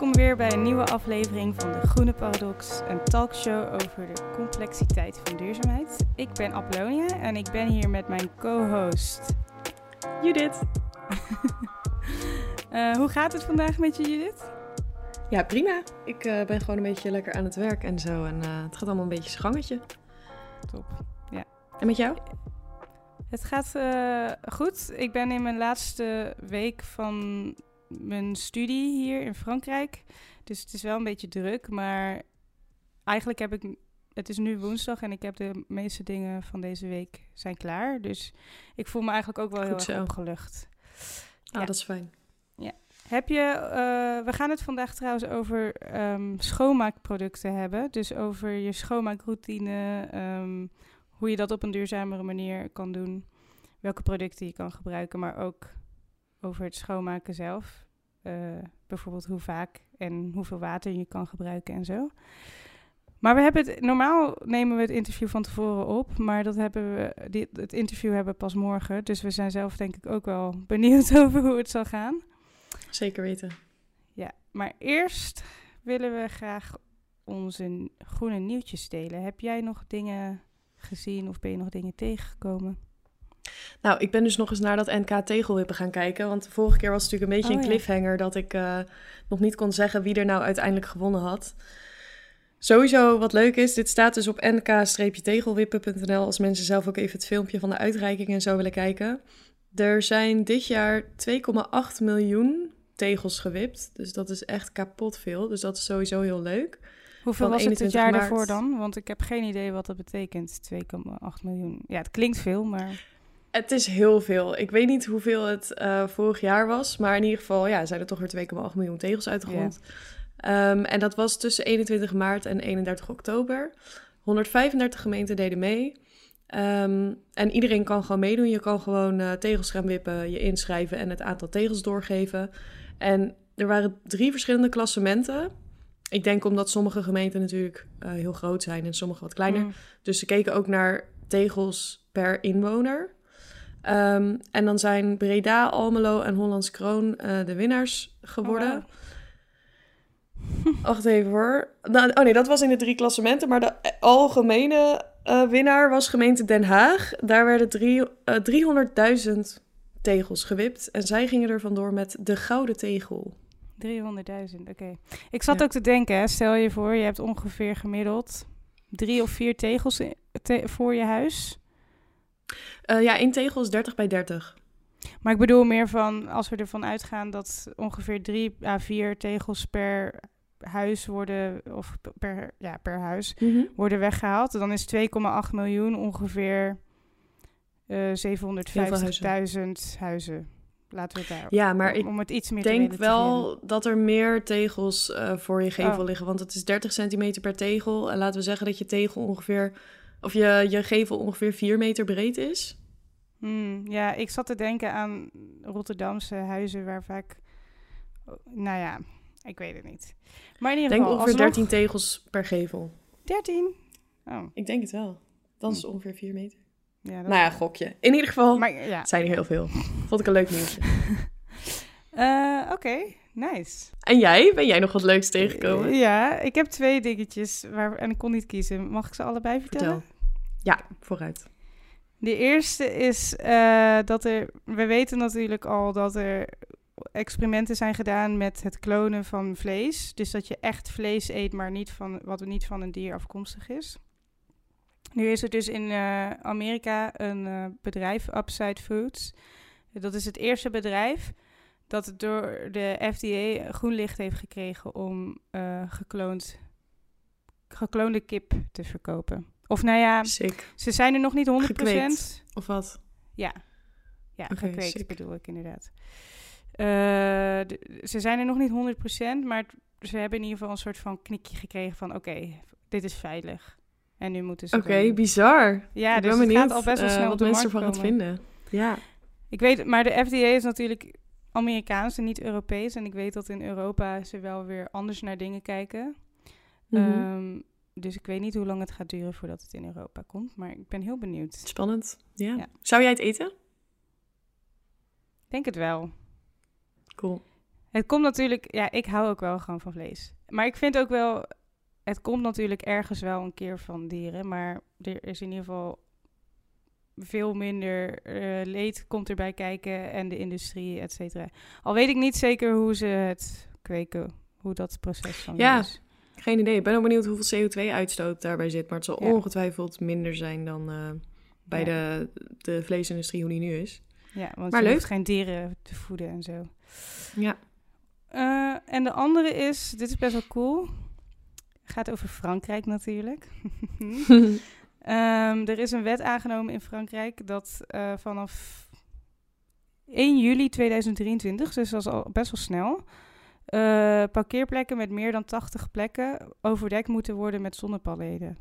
Welkom weer bij een nieuwe aflevering van de Groene Paradox, een talkshow over de complexiteit van duurzaamheid. Ik ben Apollonia en ik ben hier met mijn co-host Judith. uh, hoe gaat het vandaag met je, Judith? Ja, prima. Ik uh, ben gewoon een beetje lekker aan het werk en zo. En uh, het gaat allemaal een beetje schangetje. Top, ja. En met jou? Het gaat goed. Ik ben in mijn laatste week van mijn studie hier in Frankrijk. Dus het is wel een beetje druk, maar eigenlijk heb ik. Het is nu woensdag en ik heb de meeste dingen van deze week zijn klaar. Dus ik voel me eigenlijk ook wel heel erg opgelucht. Ah, ja. dat is fijn. Ja. Heb je, uh, we gaan het vandaag trouwens over um, schoonmaakproducten hebben. Dus over je schoonmaakroutine, um, hoe je dat op een duurzamere manier kan doen. Welke producten je kan gebruiken, maar ook over het schoonmaken zelf. Uh, bijvoorbeeld hoe vaak en hoeveel water je kan gebruiken en zo. Maar we hebben het, normaal nemen we het interview van tevoren op, maar dat hebben we, dit, het interview hebben we pas morgen. Dus we zijn zelf denk ik ook wel benieuwd over hoe het zal gaan. Zeker weten. Ja, maar eerst willen we graag onze groene nieuwtjes delen. Heb jij nog dingen gezien of ben je nog dingen tegengekomen? Nou, ik ben dus nog eens naar dat NK tegelwippen gaan kijken. Want de vorige keer was het natuurlijk een beetje Oh, een ja. cliffhanger dat ik eh, nog niet kon zeggen wie er nou uiteindelijk gewonnen had. Sowieso wat leuk is, dit staat dus op nk-tegelwippen.nl als mensen zelf ook even het filmpje van de uitreiking en zo willen kijken. Er zijn dit jaar 2,8 miljoen tegels gewipt. Dus dat is echt kapot veel. Dus dat is sowieso heel leuk. Hoeveel Van was het het 21 jaar maart. daarvoor dan? Want ik heb geen idee wat dat betekent, 2,8 miljoen. Ja, het klinkt veel, maar... Het is heel veel. Ik weet niet hoeveel het eh, vorig jaar was. Maar in ieder geval ja, zijn er toch weer 2,8 miljoen tegels uit de grond. Ehm, en dat was tussen 21 maart en 31 oktober. 135 gemeenten deden mee. Ehm, en iedereen kan gewoon meedoen. Je kan gewoon eh, tegels gaan wippen, je inschrijven en het aantal tegels doorgeven. En er waren drie verschillende klassementen. Ik denk omdat sommige gemeenten natuurlijk eh, heel groot zijn en sommige wat kleiner. Mm. Dus ze keken ook naar tegels per inwoner. Ehm, en dan zijn Breda, Almelo en Hollands Kroon eh, de winnaars geworden. Oh, Wacht even hoor. Nou, oh nee, dat was in de drie klassementen. Maar de algemene eh, winnaar was gemeente Den Haag. Daar werden drie, eh, 300.000 tegels gewipt. En zij gingen er vandoor met de gouden tegel. 300.000, oké. Ik zat Ja. ook te denken, hè, stel je voor, je hebt ongeveer gemiddeld drie of vier tegels te- voor je huis. Eh, ja, één tegel is 30 bij 30. Maar ik bedoel meer van, als we ervan uitgaan dat ongeveer drie à vier tegels per huis worden, of per, ja, per huis, worden weggehaald, dan is 2,8 miljoen ongeveer eh 750.000 huizen. Laten we het daar. Ja, maar om, ik om het iets meer Ik te denk wel dat er meer tegels eh, voor je gevel Oh. liggen. Want het is 30 centimeter per tegel. En laten we zeggen dat je tegel ongeveer... Of je, je gevel ongeveer 4 meter breed is. Hmm, ja, ik zat te denken aan Rotterdamse huizen waar vaak... Nou ja, ik weet het niet. Maar in Ik ieder denk geval, ongeveer alsnog- 13 tegels per gevel. 13? Oh, Ik denk het wel. Dan is het ongeveer 4 meter. ja. Dat... Nou ja, gokje. In ieder geval, Maar ja. zijn er heel veel. Vond ik een leuk nieuwtje. Eh, Oké, nice. En jij? Ben jij nog wat leuks tegengekomen? Ja, ik heb twee dingetjes waar, en ik kon niet kiezen. Mag ik ze allebei vertellen? Vertel. Ja, vooruit. De eerste is eh, dat er... We weten natuurlijk al dat er experimenten zijn gedaan met het klonen van vlees. Dus dat je echt vlees eet, maar niet van, wat niet van een dier afkomstig is. Nu is er dus in eh, Amerika een eh, bedrijf, Upside Foods. Dat is het eerste bedrijf dat door de FDA groen licht heeft gekregen om eh, gekloond, gekloonde kip te verkopen. Of nou ja, Sick. ze zijn er nog niet 100%. Gekweekt. Of wat? Ja, ja Oké, gekweekt sick. bedoel ik inderdaad. Eh, de- ze zijn er nog niet 100%, maar het- ze hebben in ieder geval een soort van knikje gekregen van... oké, dit is veilig. En nu moeten ze... Oké, bizar. Ja, dus het benieuwd gaat al best wel eh, snel op wat de mensen markt ervan gaan vinden. Ja. Ik weet, maar de FDA is natuurlijk Amerikaans en niet Europees. En ik weet dat in Europa ze wel weer anders naar dingen kijken. Mhm. Ehm, dus ik weet niet hoe lang het gaat duren voordat het in Europa komt. Maar ik ben heel benieuwd. Spannend. Ja. Ja. Zou jij het eten? Ik denk het wel. Cool. Het komt natuurlijk, ja, ik hou ook wel gewoon van vlees. Maar ik vind ook wel, het komt natuurlijk ergens wel een keer van dieren. Maar er is in ieder geval veel minder eh, leed komt erbij kijken en de industrie, et cetera. Al weet ik niet zeker hoe ze het kweken, hoe dat proces van Ja. is. Geen idee. Ik ben ook benieuwd hoeveel CO2-uitstoot daarbij zit. Maar het zal Ja. ongetwijfeld minder zijn dan eh, bij Ja. de, de vleesindustrie hoe die nu is. Ja, want Maar je leuk. hoeft geen dieren te voeden en zo. Ja. Eh, en de andere is, dit is best wel cool. Gaat over Frankrijk natuurlijk. Ehm, er is een wet aangenomen in Frankrijk dat eh, vanaf 1 juli 2023, dus dat is al best wel snel, eh, parkeerplekken met meer dan 80 plekken overdekt moeten worden met zonnepanelen.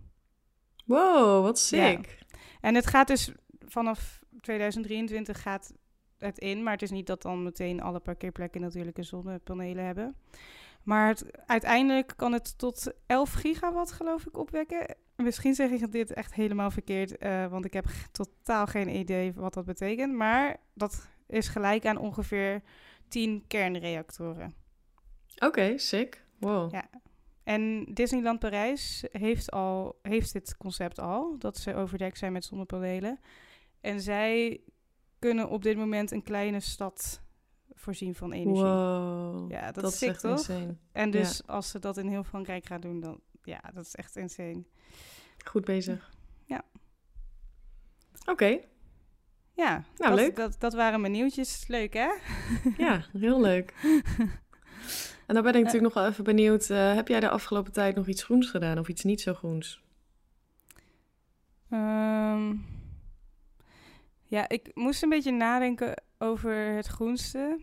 wow, wat sick. En het gaat dus vanaf 2023 gaat het in, maar het is niet dat dan meteen alle parkeerplekken natuurlijk een zonnepanelen hebben. Maar het, uiteindelijk kan het tot 11 gigawatt geloof ik opwekken. Misschien zeg ik dit echt helemaal verkeerd, eh, want ik heb totaal geen idee wat dat betekent. Maar dat is gelijk aan ongeveer 10 kernreactoren. Oké, sick. Wow. Ja. En Disneyland Parijs heeft, al, heeft dit concept al, dat ze overdekt zijn met zonnepanelen. En zij kunnen op dit moment een kleine stad voorzien van energie. Wow. Ja, dat, dat is sick, echt toch? insane. En dus als ze dat in heel Frankrijk gaan doen, dan ja, dat is echt insane. Goed bezig. Ja. Oké, Ja, Nou, dat, leuk. Dat, dat waren mijn nieuwtjes. Leuk, hè? ja, heel leuk. En dan ben ik natuurlijk nog wel even benieuwd. eh, heb jij de afgelopen tijd nog iets groens gedaan of iets niet zo groens? Ehm, ja, ik moest een beetje nadenken over het groenste.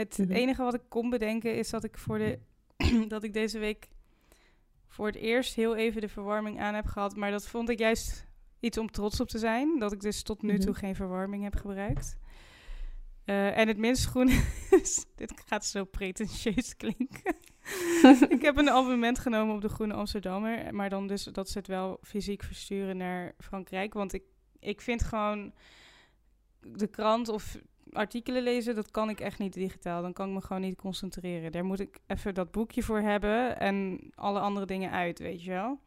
Het Mhm. enige wat ik kon bedenken is dat ik voor de dat ik deze week voor het eerst heel even de verwarming aan heb gehad. Maar dat vond ik juist iets om trots op te zijn. Dat ik dus tot nu Mhm. toe geen verwarming heb gebruikt. Eh, en het minst groen is... Dit gaat zo pretentieus klinken. ik heb een abonnement genomen op de Groene Amsterdammer. Maar dan dus dat ze het wel fysiek versturen naar Frankrijk. Want ik, ik vind gewoon de krant of artikelen lezen, dat kan ik echt niet digitaal. Dan kan ik me gewoon niet concentreren. Daar moet ik even dat boekje voor hebben en alle andere dingen uit, weet je wel.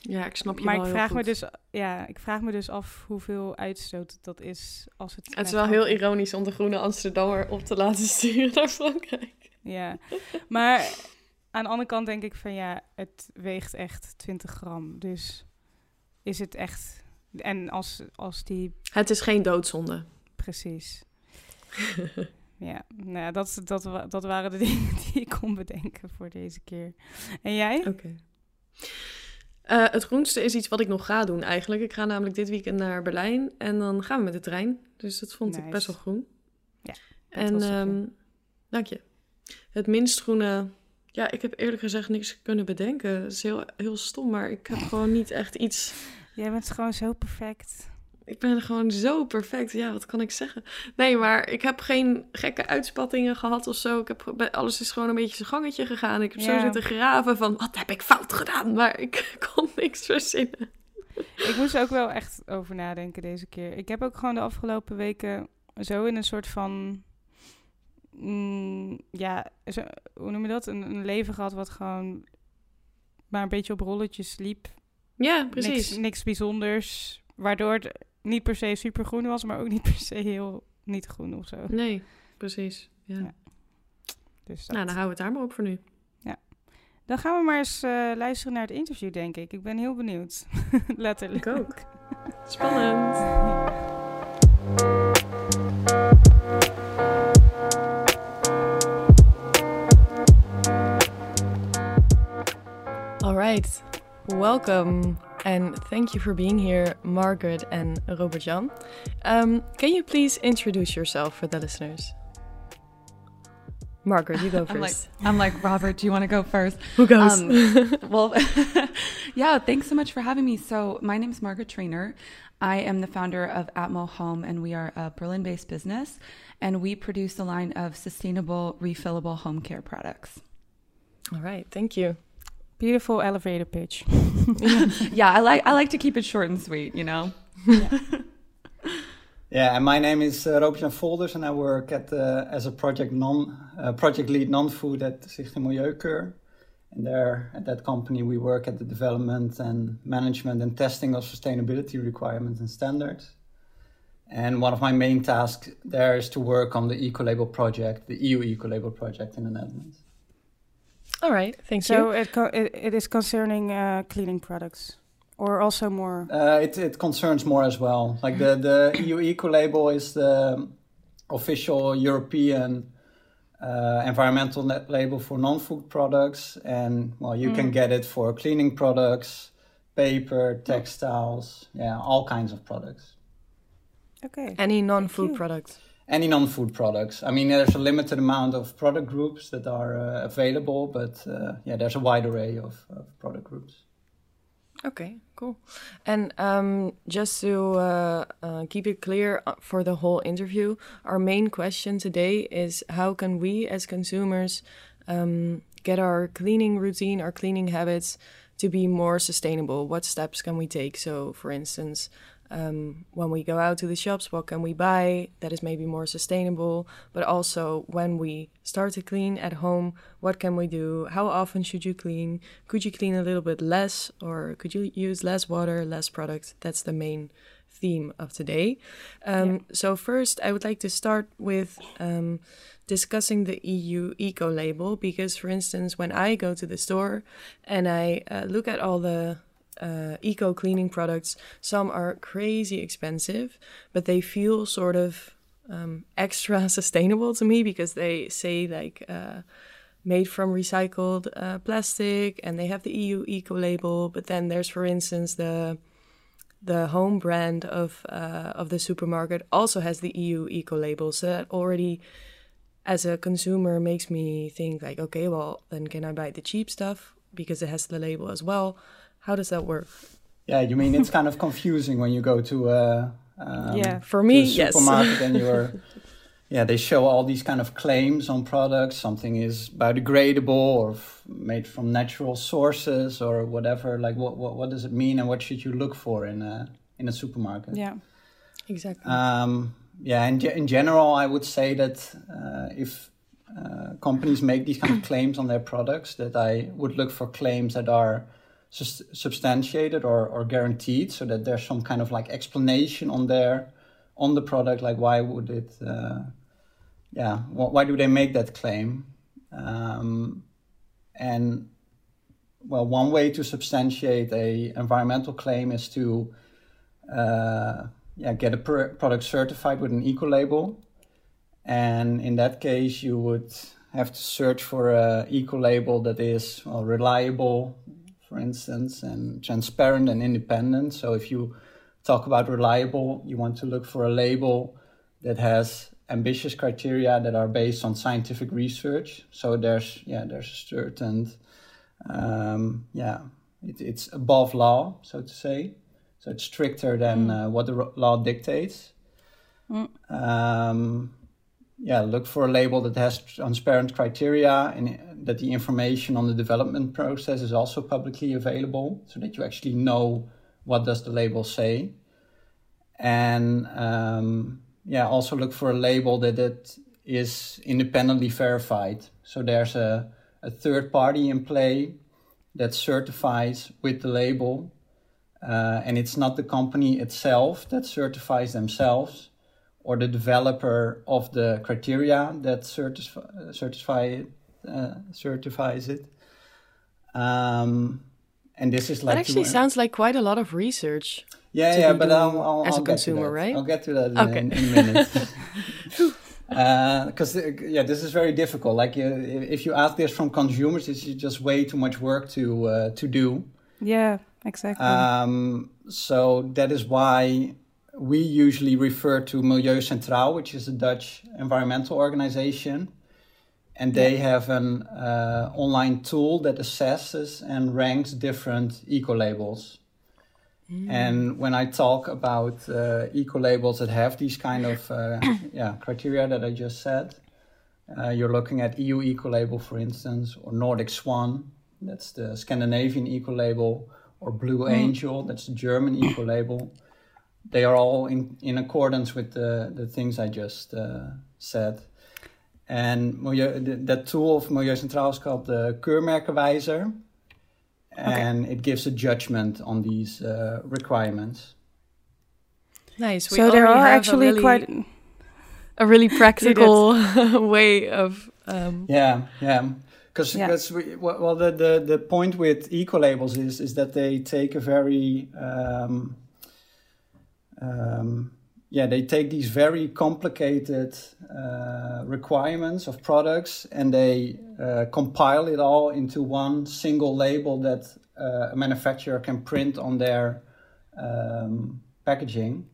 Ja, ik snap je maar wel ik heel vraag, me goed. dus, ja, ik vraag me dus af hoeveel uitstoot dat is als het... Het is wel heel ironisch om de groene Amsterdammer op te laten sturen naar Frankrijk. Ja, maar aan de andere kant denk ik van ja, het weegt echt 20 gram. Dus is het echt... En als, als die Het is geen doodzonde. Precies. ja, nou, dat, dat, dat waren de dingen die ik kon bedenken voor deze keer. En jij? Oké. Eh, het groenste is iets wat ik nog ga doen eigenlijk. Ik ga namelijk dit weekend naar Berlijn en dan gaan we met de trein. Dus dat vond ik best wel groen. Ja, En ehm, dank je. Het minst groene, ja, ik heb eerlijk gezegd niks kunnen bedenken. Het is heel, heel stom, maar ik heb gewoon niet echt iets. Jij bent gewoon zo perfect. Ik ben gewoon zo perfect. Ja, wat kan ik zeggen? Nee, maar ik heb geen gekke uitspattingen gehad of zo. Ik heb, alles is gewoon een beetje zijn gangetje gegaan. Ik heb zo zitten graven van, wat heb ik fout gedaan? Maar ik kon niks verzinnen. Ik moest er ook wel echt over nadenken deze keer. Ik heb ook gewoon de afgelopen weken zo in een soort van... mm, ja, zo, hoe noem je dat? Een, een leven gehad wat gewoon maar een beetje op rolletjes liep. Ja, precies. Niks, niks bijzonders. Waardoor het niet per se supergroen was, maar ook niet per se heel niet groen of zo. Nee, precies. Ja. Ja, Dus dat. Nou, dan houden we het daar maar op voor nu. Dan gaan we maar eens eh, luisteren naar het interview, denk ik. Ik ben heel benieuwd. Letterlijk. Ik ook. Spannend. All right. Welcome and thank you for being here, Margaret and Robert Jan. Um, can you please introduce yourself for the listeners? Margaret, you go I'm like, first. I'm like, Robert, do you want to go first? Who goes? Um, well, yeah, thanks so much for having me. So, my name is Margaret Trainor. I am the founder of Atmo Home, and we are a Berlin based business, and we produce a line of sustainable, refillable home care products. All right, thank you. Beautiful elevator pitch. yeah, I like I like to keep it short and sweet, you know. Yeah, and my name is uh, Robert Volders, and I work at uh, as a project non uh, project lead non-food at Stichting Milieukeur. And there, at that company, we work at the development and management and testing of sustainability requirements and standards. And one of my main tasks there is to work on the Ecolabel project, the EU Ecolabel project in the Netherlands. All right, thank so you. So it, co- it, it is concerning uh, cleaning products or also more? Uh, it, it concerns more as well. Like the, the EU Eco Label is the official European uh, environmental label for non-food products, and well, you mm. can get it for cleaning products, paper, textiles, yeah, all kinds of products. Okay. Any non-food products. Any non-food products. I mean, there's a limited amount of product groups that are uh, available, but uh, yeah, there's a wide array of, of product groups. Okay, cool. And um, just to uh, uh, keep it clear uh, for the whole interview, our main question today is how can we as consumers um, get our cleaning routine, our cleaning habits to be more sustainable? What steps can we take? So, for instance, um, when we go out to the shops, what can we buy that is maybe more sustainable? But also, when we start to clean at home, what can we do? How often should you clean? Could you clean a little bit less, or could you use less water, less product? That's the main theme of today. Um, yeah. So, first, I would like to start with um, discussing the EU eco label because, for instance, when I go to the store and I uh, look at all the uh, eco cleaning products. Some are crazy expensive, but they feel sort of um, extra sustainable to me because they say like uh, made from recycled uh, plastic and they have the EU eco label. But then there's, for instance, the the home brand of uh, of the supermarket also has the EU eco label, so that already as a consumer makes me think like okay well then can i buy the cheap stuff because it has the label as well how does that work? Yeah, you mean it's kind of confusing when you go to a um, yeah for me yes. supermarket and you're yeah they show all these kind of claims on products. Something is biodegradable or f- made from natural sources or whatever. Like what, what what does it mean and what should you look for in a in a supermarket? Yeah exactly. Um, yeah in, in general i would say that uh, if uh, companies make these kind of claims on their products that i would look for claims that are substantiated or, or guaranteed so that there's some kind of like explanation on there on the product like why would it uh, yeah why do they make that claim? Um, and well one way to substantiate a environmental claim is to uh, yeah get a product certified with an eco label and in that case you would have to search for a eco label that is well, reliable for instance, and transparent and independent. So if you talk about reliable, you want to look for a label that has ambitious criteria that are based on scientific research. So there's yeah there's a certain um, yeah it, it's above law so to say. So it's stricter than mm. uh, what the law dictates. Mm. Um, yeah, look for a label that has transparent criteria and that the information on the development process is also publicly available so that you actually know what does the label say. And um, yeah also look for a label that it is independently verified. So there's a, a third party in play that certifies with the label uh, and it's not the company itself that certifies themselves or the developer of the criteria that certify it uh, certifies it. Um, and this is like that actually sounds like quite a lot of research. Yeah, yeah, but I'll, I'll, as I'll a consumer, right? I'll get to that in, okay. in, in a minute. Because uh, yeah, this is very difficult. Like uh, if you ask this from consumers, it's just way too much work to uh, to do. Yeah, exactly. Um, so that is why we usually refer to Milieu Centraal, which is a Dutch environmental organization, and they have an uh, online tool that assesses and ranks different eco labels. Mm. And when I talk about uh, eco labels that have these kind of uh, yeah criteria that I just said, uh, you're looking at EU eco label, for instance, or Nordic Swan, that's the Scandinavian eco label, or Blue mm. Angel, that's the German eco label. they are all in, in accordance with the, the things I just uh, said. And milieu, that tool of Milieu Centraal is called the Keurmerkenwijzer. And okay. it gives a judgment on these uh, requirements. Nice. We so there are actually really, quite a really practical way of. Um, yeah, yeah. Because yeah. well, the, the the point with eco labels is is that they take a very um, um, yeah they take these very complicated uh, requirements of products and they uh, compile it all into one single label that uh, a manufacturer can print on their um, packaging.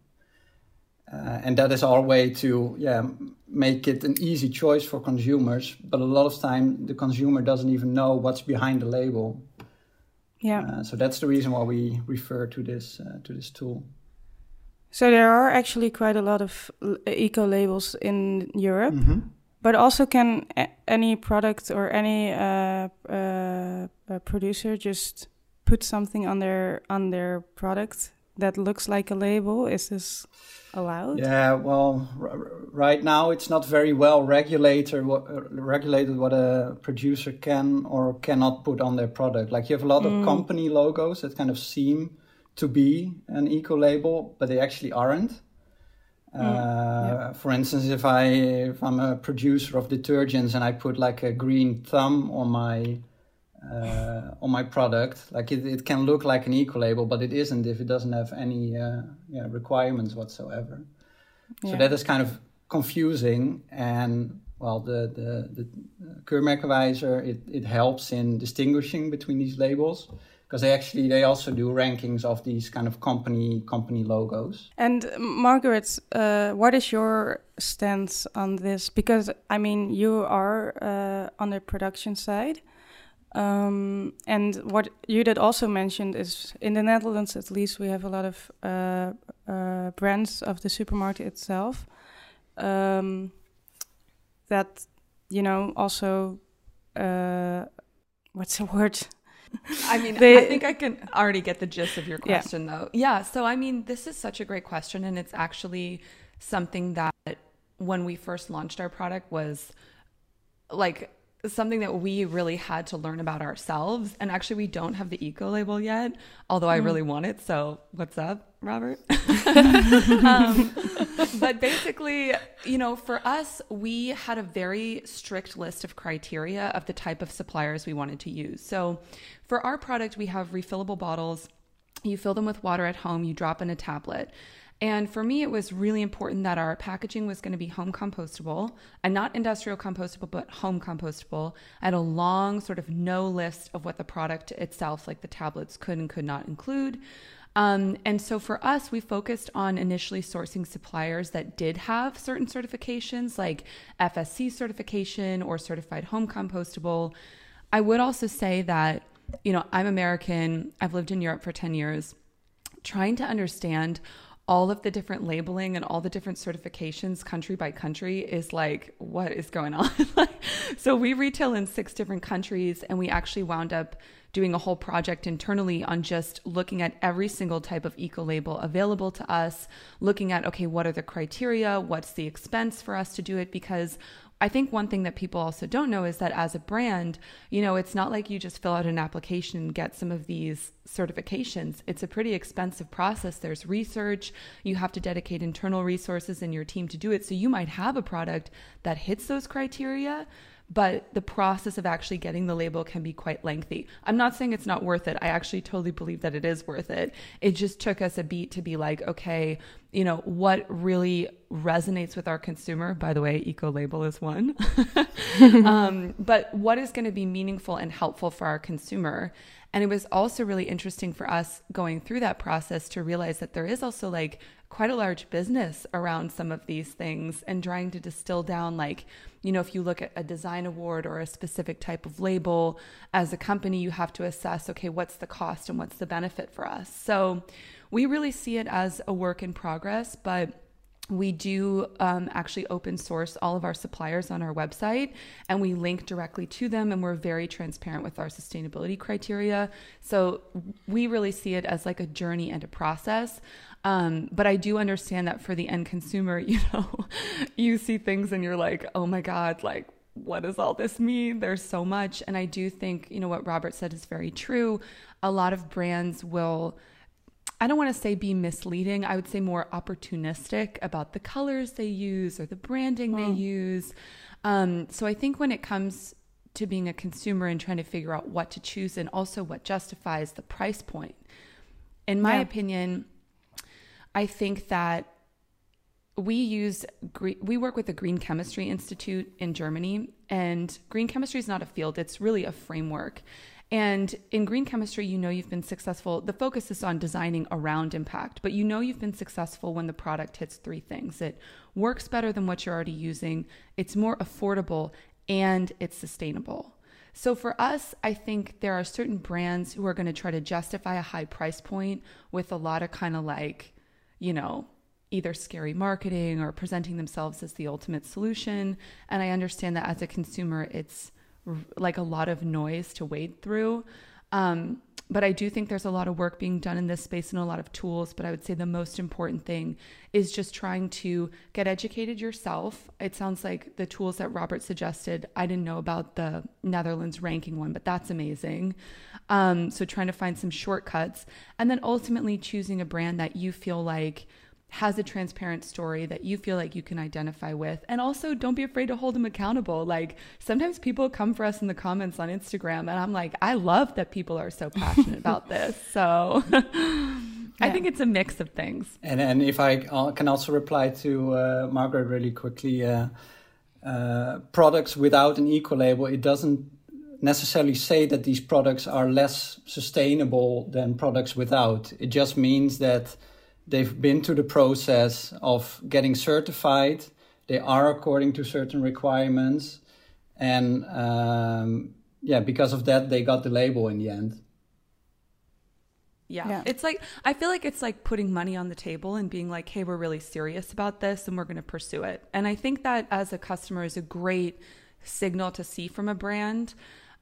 Uh, and that is our way to yeah make it an easy choice for consumers but a lot of time the consumer doesn't even know what's behind the label. Yeah. Uh, so that's the reason why we refer to this uh, to this tool so there are actually quite a lot of eco labels in europe mm-hmm. but also can any product or any uh, uh, producer just put something on their on their product that looks like a label is this allowed? Yeah, well, right now it's not very well regulated what, uh, regulated what a producer can or cannot put on their product. Like you have a lot mm. of company logos that kind of seem to be an eco label, but they actually aren't. Mm. Uh, For instance, if I if I'm a producer of detergents and I put like a green thumb on my uh, on my product. Like it, it can look like an eco label, but it isn't if it doesn't have any uh, yeah, requirements whatsoever. Yeah. So that is kind of confusing. And well, the the the Keurmerkenwijzer it it helps in distinguishing between these labels because they actually they also do rankings of these kind of company company logos. And Margaret, uh, what is your stance on this? Because I mean, you are uh, on the production side. Um, and what you did also mentioned is in the Netherlands, at least, we have a lot of uh, uh, brands of the supermarket itself um, that, you know, also, uh, what's the word? I mean, they, I think I can already get the gist of your question, yeah. though. Yeah. So, I mean, this is such a great question, and it's actually something that when we first launched our product was like something that we really had to learn about ourselves. And actually, we don't have the eco label yet, although I mm. really want it. So, what's up, Robert? um, but basically, you know, for us, we had a very strict list of criteria of the type of suppliers we wanted to use. So, for our product, we have refillable bottles. You fill them with water at home, you drop in a tablet. And for me, it was really important that our packaging was going to be home compostable and not industrial compostable, but home compostable. I had a long sort of no list of what the product itself, like the tablets, could and could not include. Um, and so for us, we focused on initially sourcing suppliers that did have certain certifications like FSC certification or certified home compostable. I would also say that, you know, I'm American, I've lived in Europe for 10 years. Trying to understand all of the different labeling and all the different certifications country by country is like what is going on? So we retail in six different countries and we actually wound up doing a whole project internally on just looking at every single type of eco label available to us looking at okay what are the criteria? What's the expense for us to do it? Because I think one thing that people also don't know is that as a brand, you know, it's not like you just fill out an application and get some of these certifications. It's a pretty expensive process. There's research, you have to dedicate internal resources in your team to do it. So you might have a product that hits those criteria, but the process of actually getting the label can be quite lengthy. I'm not saying it's not worth it. I actually totally believe that it is worth it. It just took us a beat to be like, okay, you know, what really resonates with our consumer? By the way, eco label is one. um, but what is going to be meaningful and helpful for our consumer? And it was also really interesting for us going through that process to realize that there is also like quite a large business around some of these things and trying to distill down like you know if you look at a design award or a specific type of label as a company you have to assess okay what's the cost and what's the benefit for us. So we really see it as a work in progress but we do um, actually open source all of our suppliers on our website and we link directly to them and we're very transparent with our sustainability criteria. So we really see it as like a journey and a process. Um, but i do understand that for the end consumer you know you see things and you're like oh my god like what does all this mean? There's so much. And i do think you know what robert said is very true. A lot of brands will I don't want to say be misleading. I would say more opportunistic about the colors they use or the branding they hmm. use. Um, so I think when it comes to being a consumer and trying to figure out what to choose and also what justifies the price point, in my yeah. opinion, I think that we use we work with the Green Chemistry Institute in Germany, and green chemistry is not a field; it's really a framework. And in green chemistry, you know you've been successful. The focus is on designing around impact, but you know you've been successful when the product hits three things it works better than what you're already using, it's more affordable, and it's sustainable. So for us, I think there are certain brands who are going to try to justify a high price point with a lot of kind of like, you know, either scary marketing or presenting themselves as the ultimate solution. And I understand that as a consumer, it's like a lot of noise to wade through. Um, but I do think there's a lot of work being done in this space and a lot of tools. But I would say the most important thing is just trying to get educated yourself. It sounds like the tools that Robert suggested, I didn't know about the Netherlands ranking one, but that's amazing. Um, so trying to find some shortcuts and then ultimately choosing a brand that you feel like has a transparent story that you feel like you can identify with. And also, don't be afraid to hold them accountable. Like, sometimes people come for us in the comments on Instagram, and I'm like, I love that people are so passionate about this. So. I think it's a mix of things. And and if I can also reply to uh, Margaret really quickly, uh, uh, products without an eco label, it doesn't necessarily say that these products are less sustainable than products without. It just means that they've been through the process of getting certified. They are according to certain requirements, and um, yeah, because of that, they got the label in the end. Yeah. yeah. It's like, I feel like it's like putting money on the table and being like, hey, we're really serious about this and we're going to pursue it. And I think that as a customer is a great signal to see from a brand.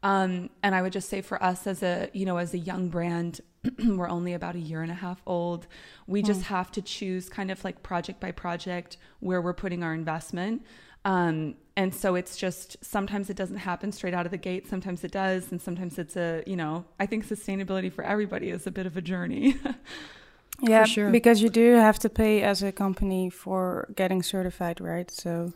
Um, and I would just say for us as a, you know, as a young brand, we're only about a year and a half old. We mm. just hmm. have to choose kind of like project by project where we're putting our investment. Um, and so it's just sometimes it doesn't happen straight out of the gate. Sometimes it does. And sometimes it's a, you know, I think sustainability for everybody is a bit of a journey. yeah, sure. because you do have to pay as a company for getting certified, right? So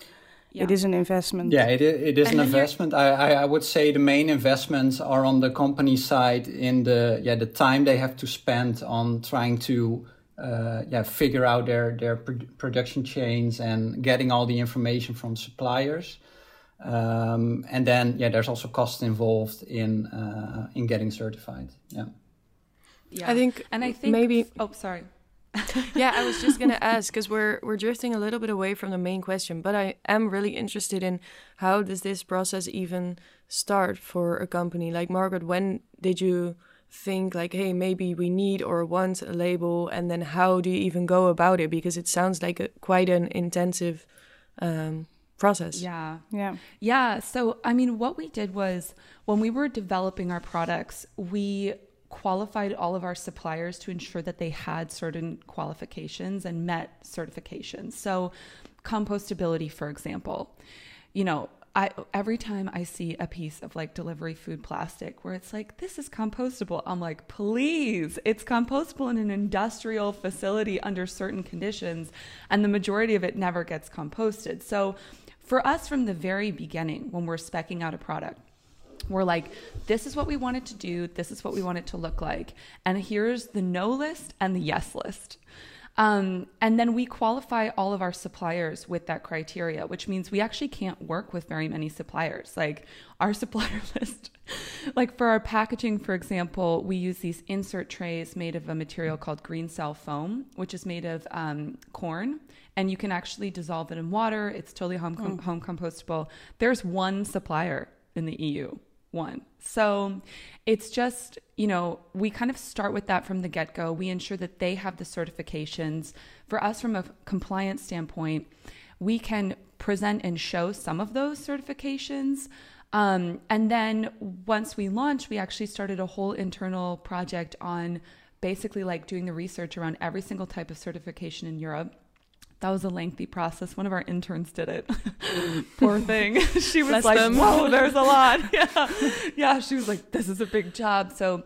yeah. it is an investment. Yeah, it is, it is an investment. I, I, I would say the main investments are on the company side in the yeah the time they have to spend on trying to uh, yeah figure out their their production chains and getting all the information from suppliers. Um, and then yeah, there's also costs involved in uh, in getting certified. Yeah. Yeah, I think, and I think maybe. Oh, sorry yeah, I was just gonna ask because we're we're drifting a little bit away from the main question, but I am really interested in how does this process even start for a company like Margaret? When did you think like, hey, maybe we need or want a label, and then how do you even go about it? Because it sounds like a, quite an intensive um, process. Yeah, yeah, yeah. So I mean, what we did was when we were developing our products, we qualified all of our suppliers to ensure that they had certain qualifications and met certifications. So, compostability, for example, you know, I every time I see a piece of like delivery food plastic where it's like this is compostable, I'm like, please, it's compostable in an industrial facility under certain conditions, and the majority of it never gets composted. So, for us from the very beginning, when we're specking out a product, we're like, this is what we want it to do, this is what we want it to look like. And here's the no list and the yes list. Um, and then we qualify all of our suppliers with that criteria, which means we actually can't work with very many suppliers. Like our supplier list, like for our packaging, for example, we use these insert trays made of a material called green cell foam, which is made of um, corn. And you can actually dissolve it in water. It's totally home, com- mm. home compostable. There's one supplier in the EU one. So it's just, you know, we kind of start with that from the get go. We ensure that they have the certifications. For us, from a compliance standpoint, we can present and show some of those certifications. Um, and then once we launched, we actually started a whole internal project on basically like doing the research around every single type of certification in Europe that was a lengthy process. One of our interns did it. Poor thing. she was Bless like, them. "Whoa, there's a lot." Yeah, yeah. She was like, "This is a big job." So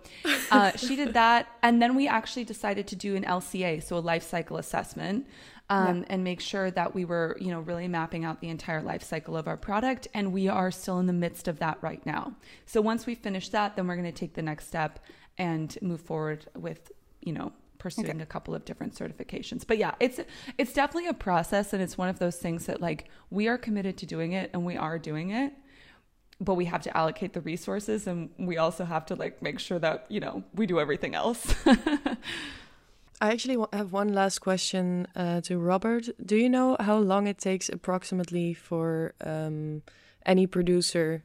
uh, she did that, and then we actually decided to do an LCA, so a life cycle assessment, um, yeah. and make sure that we were, you know, really mapping out the entire life cycle of our product. And we are still in the midst of that right now. So once we finish that, then we're going to take the next step and move forward with, you know, pursuing okay. a couple of different certifications. But yeah, it's it's definitely a process and it's one of those things that like we are committed to doing it and we are doing it. But we have to allocate the resources and we also have to like make sure that, you know, we do everything else. I actually have one last question uh, to Robert. Do you know how long it takes approximately for um, any producer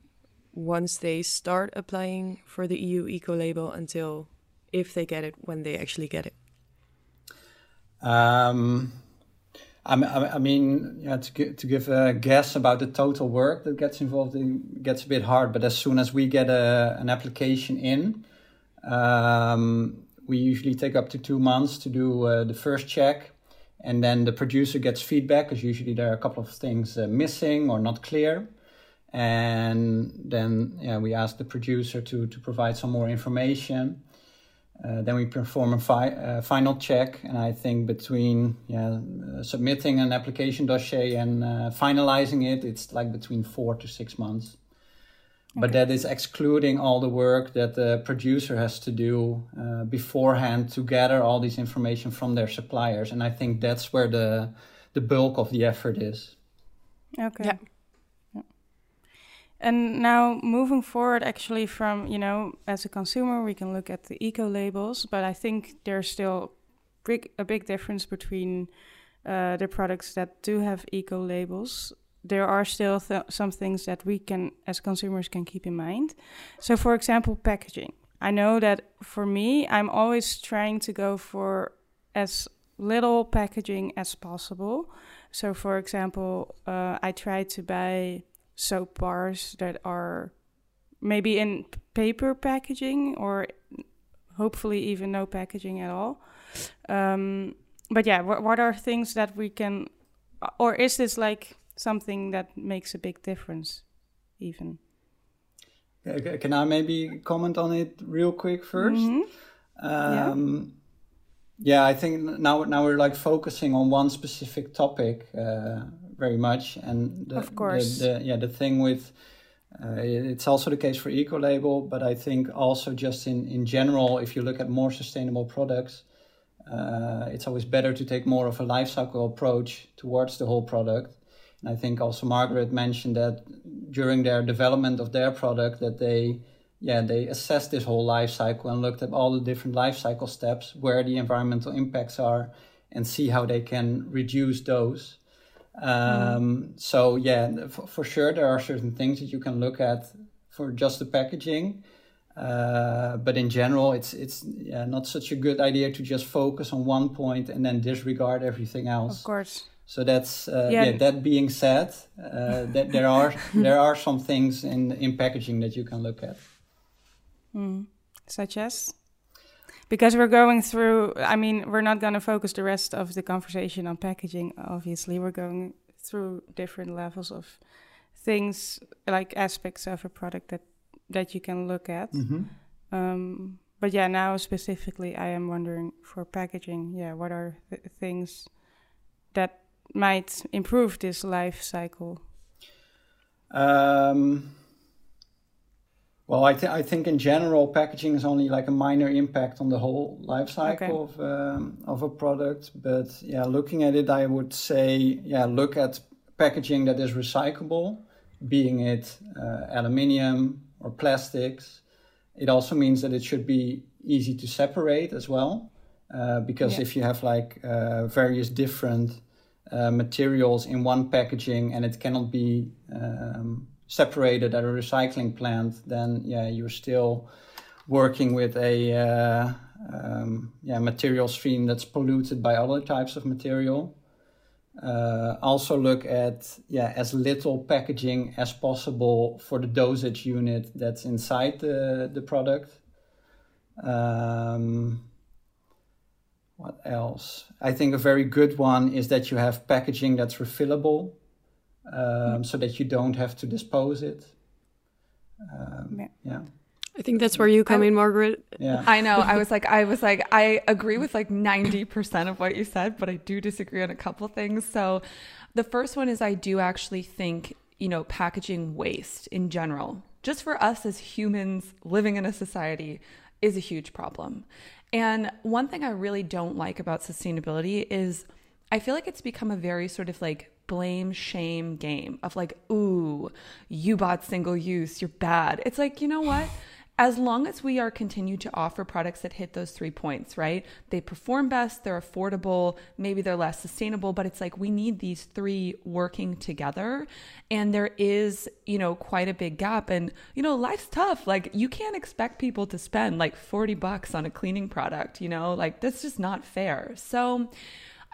once they start applying for the EU eco label until if they get it when they actually get it? Um, I, I mean, yeah, to, to give a guess about the total work that gets involved it gets a bit hard. But as soon as we get a, an application in, um, we usually take up to two months to do uh, the first check. And then the producer gets feedback because usually there are a couple of things uh, missing or not clear. And then yeah, we ask the producer to, to provide some more information. Uh, then we perform a fi- uh, final check, and I think between yeah, uh, submitting an application dossier and uh, finalizing it, it's like between four to six months. Okay. But that is excluding all the work that the producer has to do uh, beforehand to gather all this information from their suppliers, and I think that's where the the bulk of the effort is. Okay. Yeah. And now moving forward, actually, from you know, as a consumer, we can look at the eco labels, but I think there's still big, a big difference between uh, the products that do have eco labels. There are still th- some things that we can, as consumers, can keep in mind. So, for example, packaging. I know that for me, I'm always trying to go for as little packaging as possible. So, for example, uh, I try to buy soap bars that are maybe in paper packaging or hopefully even no packaging at all. Um, but yeah, wh- what are things that we can, or is this like something that makes a big difference even? Can I maybe comment on it real quick 1st mm-hmm. um, yeah. yeah. I think now now we're like focusing on one specific topic. Uh, very much. And the, of course, the, the, yeah, the thing with uh, it's also the case for eco label, but I think also just in in general, if you look at more sustainable products, uh, it's always better to take more of a life cycle approach towards the whole product. And I think also Margaret mentioned that during their development of their product, that they yeah they assessed this whole life cycle and looked at all the different life cycle steps where the environmental impacts are and see how they can reduce those um, mm. So yeah, for, for, sure there are certain things that you can look at for just the packaging, uh, but in general, it's it's yeah, not such a good idea to just focus on one point and then disregard everything else. Of course. So that's uh, yeah. yeah. That being said, uh, that there are there are some things in in packaging that you can look at. Mm. Such as because we're going through i mean we're not going to focus the rest of the conversation on packaging obviously. We're going through different levels of things like aspects of a product that that you can look at. Mm-hmm. um, but yeah now specifically i am wondering for packaging yeah what are th- things that might improve this life cycle? Um, well, I, th- I think in general, packaging is only like a minor impact on the whole life cycle okay. of um, of a product. But yeah, looking at it, I would say yeah, look at packaging that is recyclable, being it uh, aluminium or plastics. It also means that it should be easy to separate as well, uh, because yeah. if you have like uh, various different uh, materials in one packaging and it cannot be um, separated at a recycling plant, then yeah, you're still working with a uh, um, yeah material stream that's polluted by other types of material. Uh, also look at yeah as little packaging as possible for the dosage unit that's inside the the product. Um, what else? I think a very good one is that you have packaging that's refillable, um, so that you don't have to dispose it. Um, Yeah. yeah. I think that's where you come in, Margaret. Yeah. I know. I was like, I was like, I agree with like 90% of what you said, but I do disagree on a couple things. So the first one is I do actually think, you know, packaging waste in general, just for us as humans living in a society, is a huge problem. And one thing I really don't like about sustainability is I feel like it's become a very sort of like blame shame game of like, ooh, you bought single use, you're bad. It's like, you know what? As long as we are continue to offer products that hit those three points, right? They perform best, they're affordable, maybe they're less sustainable, but it's like we need these three working together. And there is, you know, quite a big gap. And, you know, life's tough. Like you can't expect people to spend like 40 bucks on a cleaning product, you know, like that's just not fair. So,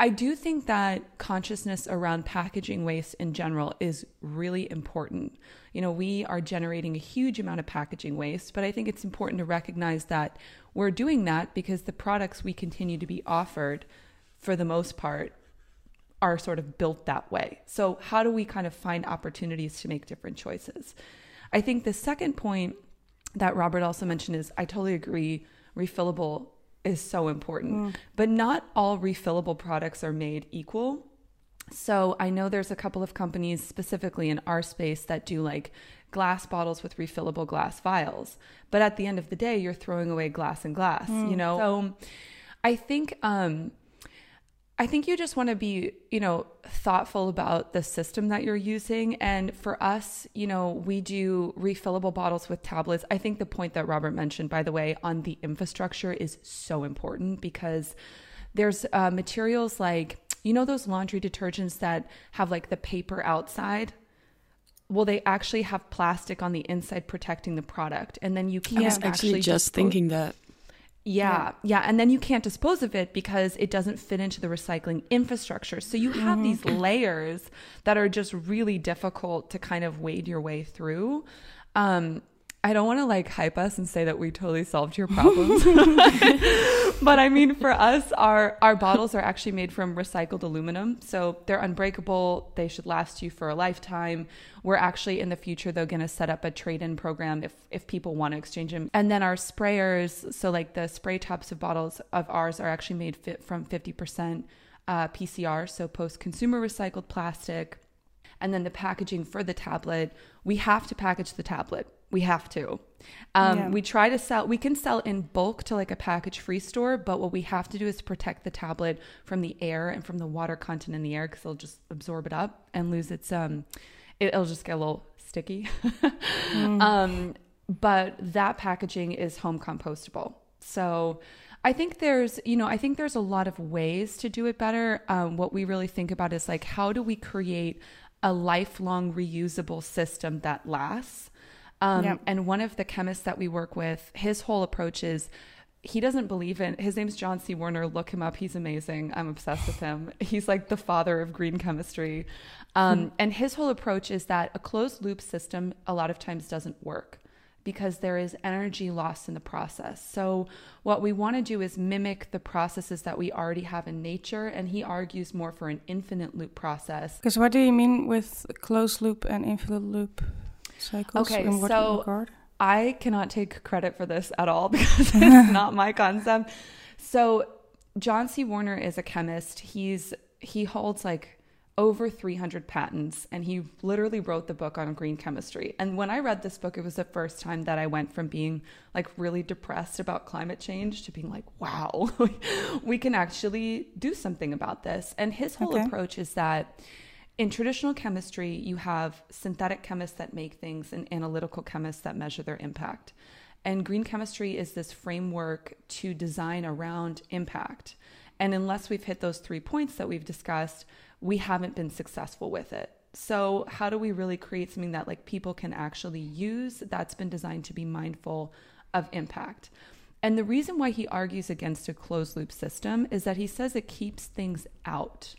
I do think that consciousness around packaging waste in general is really important. You know, we are generating a huge amount of packaging waste, but I think it's important to recognize that we're doing that because the products we continue to be offered, for the most part, are sort of built that way. So, how do we kind of find opportunities to make different choices? I think the second point that Robert also mentioned is I totally agree, refillable is so important. But not all refillable products are made equal. So I know there's a couple of companies specifically in our space that do like glass bottles with refillable glass vials. But at the end of the day, you're throwing away glass and glass, you know? So I think um I think you just want to be, you know, thoughtful about the system that you're using. And for us, you know, we do refillable bottles with tablets. I think the point that Robert mentioned, by the way, on the infrastructure is so important because there's uh, materials like, you know, those laundry detergents that have like the paper outside. Well, they actually have plastic on the inside protecting the product, and then you can't I was Actually, just thinking that. Yeah, yeah, and then you can't dispose of it because it doesn't fit into the recycling infrastructure. So you have these layers that are just really difficult to kind of wade your way through. Um, I don't want to like hype us and say that we totally solved your problems, but I mean, for us, our our bottles are actually made from recycled aluminum, so they're unbreakable. They should last you for a lifetime. We're actually in the future though going to set up a trade-in program if if people want to exchange them. And then our sprayers, so like the spray tops of bottles of ours are actually made fit from 50% uh, PCR, so post-consumer recycled plastic. And then the packaging for the tablet, we have to package the tablet. We have to. Um, Yeah. We try to sell, we can sell in bulk to like a package free store, but what we have to do is protect the tablet from the air and from the water content in the air because it'll just absorb it up and lose its, um, it, it'll just get a little sticky. um, but that packaging is home compostable. So I think there's, you know, I think there's a lot of ways to do it better. Um, what we really think about is like, how do we create a lifelong reusable system that lasts? Um, Yep. And one of the chemists that we work with, his whole approach is he doesn't believe in his name's John C. Warner. Look him up. He's amazing. I'm obsessed with him. He's like the father of green chemistry. Um, and his whole approach is that a closed loop system a lot of times doesn't work because there is energy lost in the process. So, what we want to do is mimic the processes that we already have in nature. And he argues more for an infinite loop process. Because what do you mean with closed loop and infinite loop cycles? Okay, In what so- regard? I cannot take credit for this at all because it's not my concept. So John C. Warner is a chemist. He's he holds like over 300 patents and he literally wrote the book on green chemistry. And when I read this book, it was the first time that I went from being like really depressed about climate change to being like, wow, we can actually do something about this. And his whole Okay. approach is that in traditional chemistry, you have synthetic chemists that make things and analytical chemists that measure their impact. And green chemistry is this framework to design around impact. And unless we've hit those three points that we've discussed, we haven't been successful with it. So, how do we really create something that like people can actually use that's been designed to be mindful of impact? And the reason why he argues against a closed loop system is that he says it keeps things out.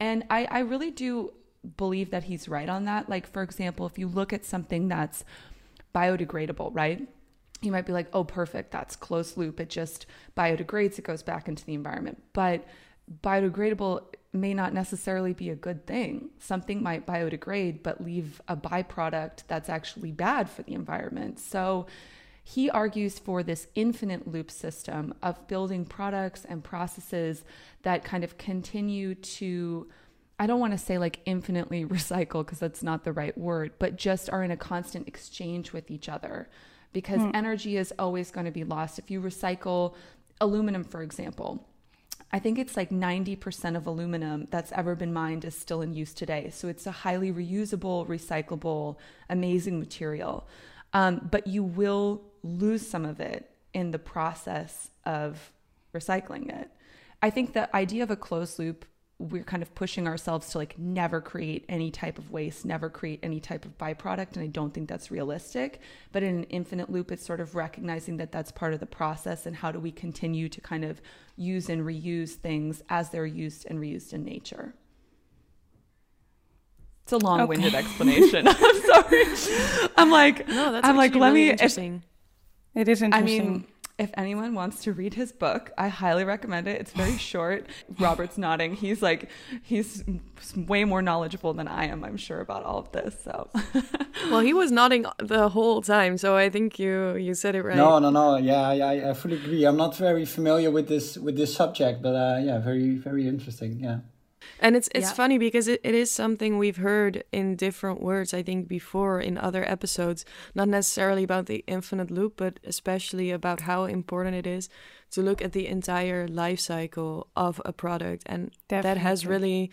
And I, I really do believe that he's right on that. Like, for example, if you look at something that's biodegradable, right? You might be like, oh, perfect, that's closed loop. It just biodegrades, it goes back into the environment. But biodegradable may not necessarily be a good thing. Something might biodegrade, but leave a byproduct that's actually bad for the environment. So he argues for this infinite loop system of building products and processes that kind of continue to. I don't want to say like infinitely recycle because that's not the right word, but just are in a constant exchange with each other because mm. energy is always going to be lost. If you recycle aluminum, for example, I think it's like 90% of aluminum that's ever been mined is still in use today. So it's a highly reusable, recyclable, amazing material. Um, but you will lose some of it in the process of recycling it. I think the idea of a closed loop we're kind of pushing ourselves to like never create any type of waste, never create any type of byproduct. And I don't think that's realistic. But in an infinite loop, it's sort of recognizing that that's part of the process and how do we continue to kind of use and reuse things as they're used and reused in nature. It's a long-winded okay. explanation. I'm sorry. I'm like, no, that's I'm like, let really me. Interesting. It is interesting. I mean, if anyone wants to read his book, I highly recommend it. It's very short. Robert's nodding. He's like, he's way more knowledgeable than I am, I'm sure, about all of this. So, well, he was nodding the whole time, so I think you you said it right. No, no, no. Yeah, I, I fully agree. I'm not very familiar with this with this subject, but uh, yeah, very very interesting. Yeah. And it's it's yeah. funny because it, it is something we've heard in different words, I think, before in other episodes. Not necessarily about the infinite loop, but especially about how important it is to look at the entire life cycle of a product. And Definitely. that has really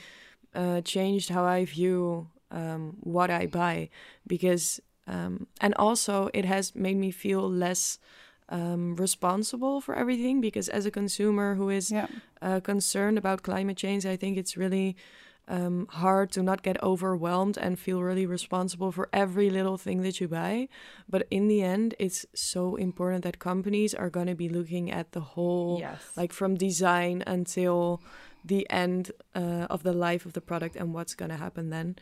uh, changed how I view um, what I buy. Because, um, and also, it has made me feel less um, responsible for everything because as a consumer who is yeah. uh, concerned about climate change, I think it's really um, hard to not get overwhelmed and feel really responsible for every little thing that you buy. But in the end, it's so important that companies are going to be looking at the whole, yes. like from design until the end uh, of the life of the product and what's going to happen then.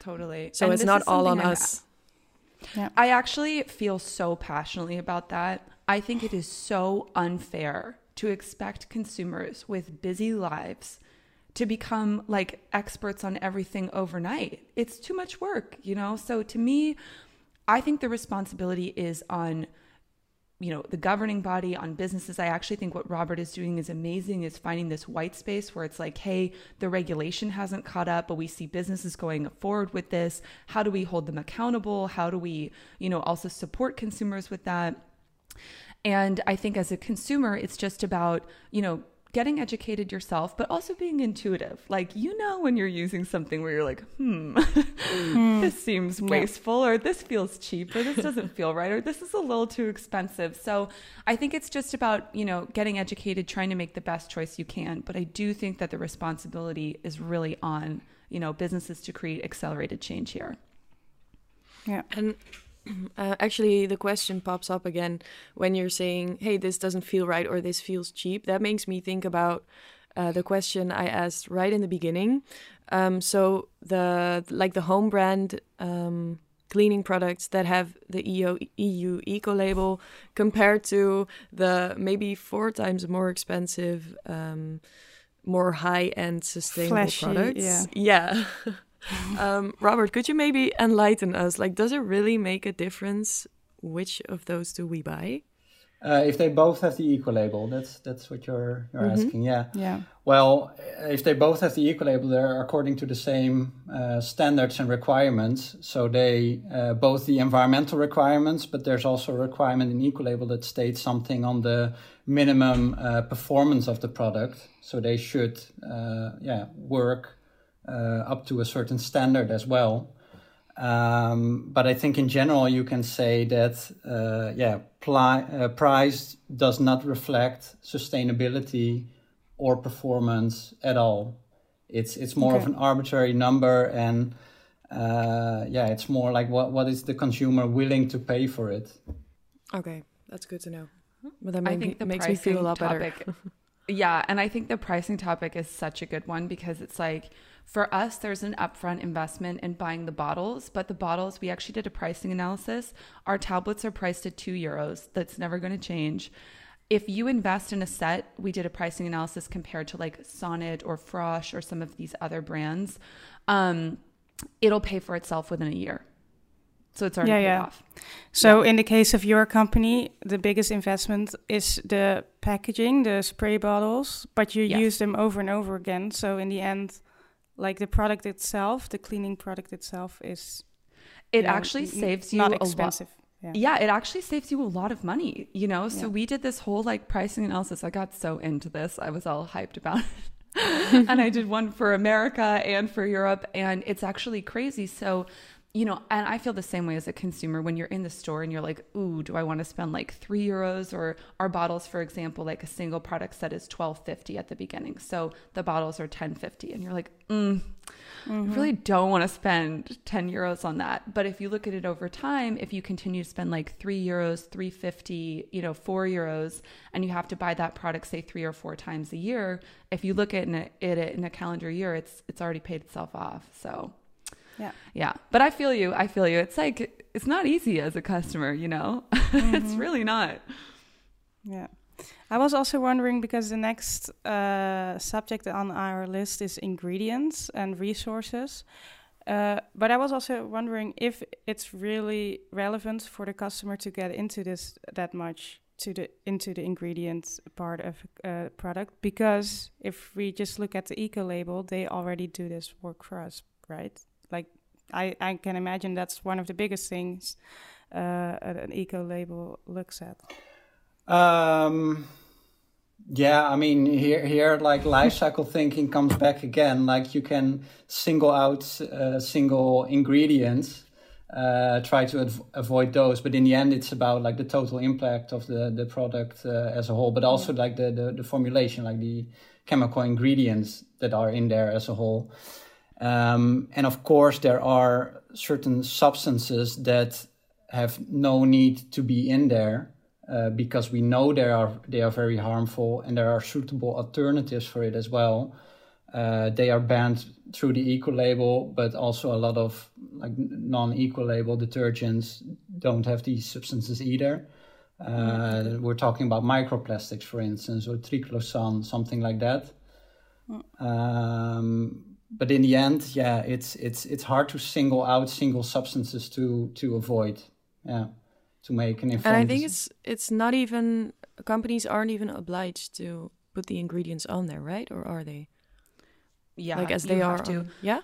Totally. So and it's not all on us. Yeah. I actually feel so passionately about that. I think it is so unfair to expect consumers with busy lives to become like experts on everything overnight. It's too much work, you know? So to me, I think the responsibility is on you know the governing body on businesses i actually think what robert is doing is amazing is finding this white space where it's like hey the regulation hasn't caught up but we see businesses going forward with this. How do we hold them accountable? How do we you know also support consumers with that? And i think as a consumer it's just about you know getting educated yourself, but also being intuitive. Like, you know, when you're using something where you're like, hmm, hmm. this seems wasteful, or this feels cheap, or this doesn't feel right, or this is a little too expensive. So I think it's just about, you know, getting educated, trying to make the best choice you can. But I do think that the responsibility is really on, you know, businesses to create accelerated change here. Yeah. And uh, actually the question pops up again when you're saying hey this doesn't feel right or this feels cheap. That makes me think about uh, the question i asked right in the beginning. Um, so the like the home brand um, cleaning products that have the EU, EU eco label compared to the maybe four times more expensive um, more high end sustainable Flashy, products. yeah, yeah. um, Robert, could you maybe enlighten us? Like, does it really make a difference which of those do we buy? Uh, if they both have the eco label, that's that's what you're you're mm-hmm. asking. Yeah. Yeah. Well, if they both have the eco label, they're according to the same uh, standards and requirements. So they uh, both the environmental requirements, but there's also a requirement in eco label that states something on the minimum uh, performance of the product. So they should, uh, yeah, work up to a certain standard as well. Um, but I think in general you can say that uh, yeah, pli- uh, price does not reflect sustainability or performance at all It's it's more Okay. of an arbitrary number, and uh, yeah, it's more like what what is the consumer willing to pay for it? Okay, that's good to know. But that I think the makes me feel a lot pricing better. yeah, and I think the pricing topic is such a good one because it's like for us, there's an upfront investment in buying the bottles, but the bottles we actually did a pricing analysis. Our tablets are priced at two euros. That's never going to change. If you invest in a set, we did a pricing analysis compared to like Sonett or Frosch or some of these other brands. Um, it'll pay for itself within a year. So it's already Yeah, paid yeah. off. So in the case of your company, the biggest investment is the packaging, the spray bottles, but you Yes. use them over and over again. So in the end, like the product itself, the cleaning product itself is It know, actually n- saves you not a lot. expensive. Yeah. Yeah, it actually saves you a lot of money, you know? So Yeah. we did this whole like pricing analysis. I got so into this. I was all hyped about it. and I did one for America and for Europe and it's actually crazy. So, you know, and I feel the same way as a consumer when you're in the store and you're like, "Ooh, do I want to spend like 3 euros or our bottles for example, like a single product set is 12.50 at the beginning. So the bottles are 10.50 and you're like, "Mm, I really don't want to spend 10 euros on that. But if you look at it over time, if you continue to spend like 3 euros, 350, you know, 4 euros, and you have to buy that product say 3 or 4 times a year, if you look at it in a, in a calendar year, it's it's already paid itself off. So Yeah. Yeah. But I feel you. I feel you. It's like it's not easy as a customer, you know? it's really not. Yeah. I was also wondering because the next uh, subject on our list is ingredients and resources. Uh, but I was also wondering if it's really relevant for the customer to get into this that much to the into the ingredient part of a product because if we just look at the eco label, they already do this work for us, right? Like I, I can imagine that's one of the biggest things uh, an eco label looks at. Um, yeah, I mean here here like life cycle thinking comes back again. Like you can single out uh, single ingredients, uh, try to av- avoid those, but in the end it's about like the total impact of the the product uh, as a whole, but also like the, the the formulation, like the chemical ingredients that are in there as a whole. Um, and of course, there are certain substances that have no need to be in there uh, because we know they are they are very harmful, and there are suitable alternatives for it as well. Uh, they are banned through the eco label, but also a lot of like non-eco label detergents don't have these substances either. Uh, we're talking about microplastics, for instance, or triclosan, something like that. Um, but in the end, yeah, it's it's it's hard to single out single substances to to avoid, yeah, to make an And. I think it's it's not even companies aren't even obliged to put the ingredients on there, right? Or are they? Yeah. like as you they have are. to. on- yeah.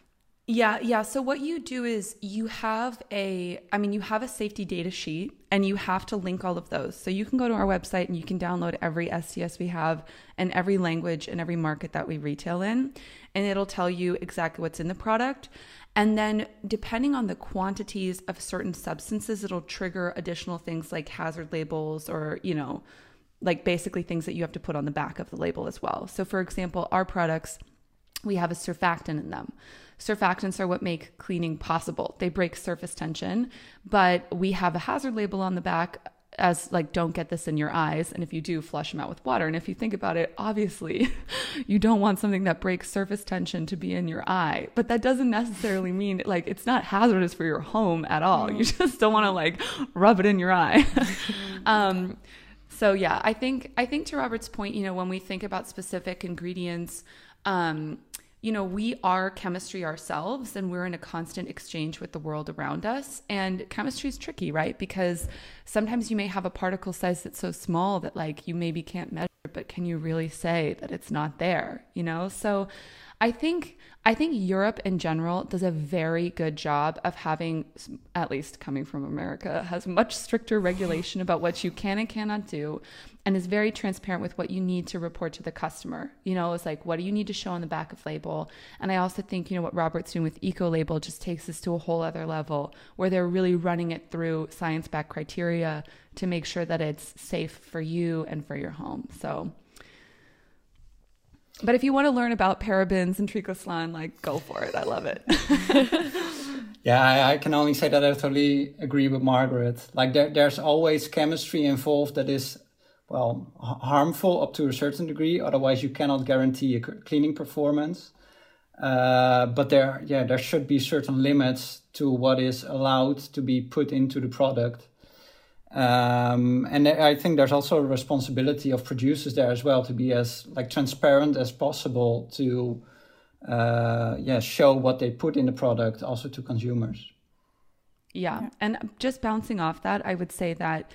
Yeah, yeah. So what you do is you have a I mean you have a safety data sheet and you have to link all of those. So you can go to our website and you can download every SDS we have and every language and every market that we retail in and it'll tell you exactly what's in the product. And then depending on the quantities of certain substances it'll trigger additional things like hazard labels or, you know, like basically things that you have to put on the back of the label as well. So for example, our products we have a surfactant in them. Surfactants are what make cleaning possible. They break surface tension, but we have a hazard label on the back as like don't get this in your eyes. And if you do flush them out with water. And if you think about it obviously you don't want something that breaks surface tension to be in your eye. But that doesn't necessarily mean like it's not hazardous for your home at all. You just don't want to like rub it in your eye. Um so yeah i think i think to robert's point you know when we think about specific ingredients um you know, we are chemistry ourselves and we're in a constant exchange with the world around us. And chemistry is tricky, right? Because sometimes you may have a particle size that's so small that like you maybe can't measure, but can you really say that it's not there, you know? So I think I think Europe in general does a very good job of having at least coming from America has much stricter regulation about what you can and cannot do and is very transparent with what you need to report to the customer. You know, it's like what do you need to show on the back of label? And I also think, you know, what Robert's doing with Eco Label just takes this to a whole other level where they're really running it through science-backed criteria to make sure that it's safe for you and for your home. So But if you want to learn about parabens and triclosan, like go for it. I love it. yeah, I, I, can only say that I totally agree with Margaret. Like there, there's always chemistry involved that is, well, harmful up to a certain degree. Otherwise, you cannot guarantee a cleaning performance. Uh, but there, yeah, there should be certain limits to what is allowed to be put into the product. Um, and I think there's also a responsibility of producers there as well to be as like transparent as possible to uh, yeah show what they put in the product also to consumers. Yeah. yeah. And just bouncing off that, I would say that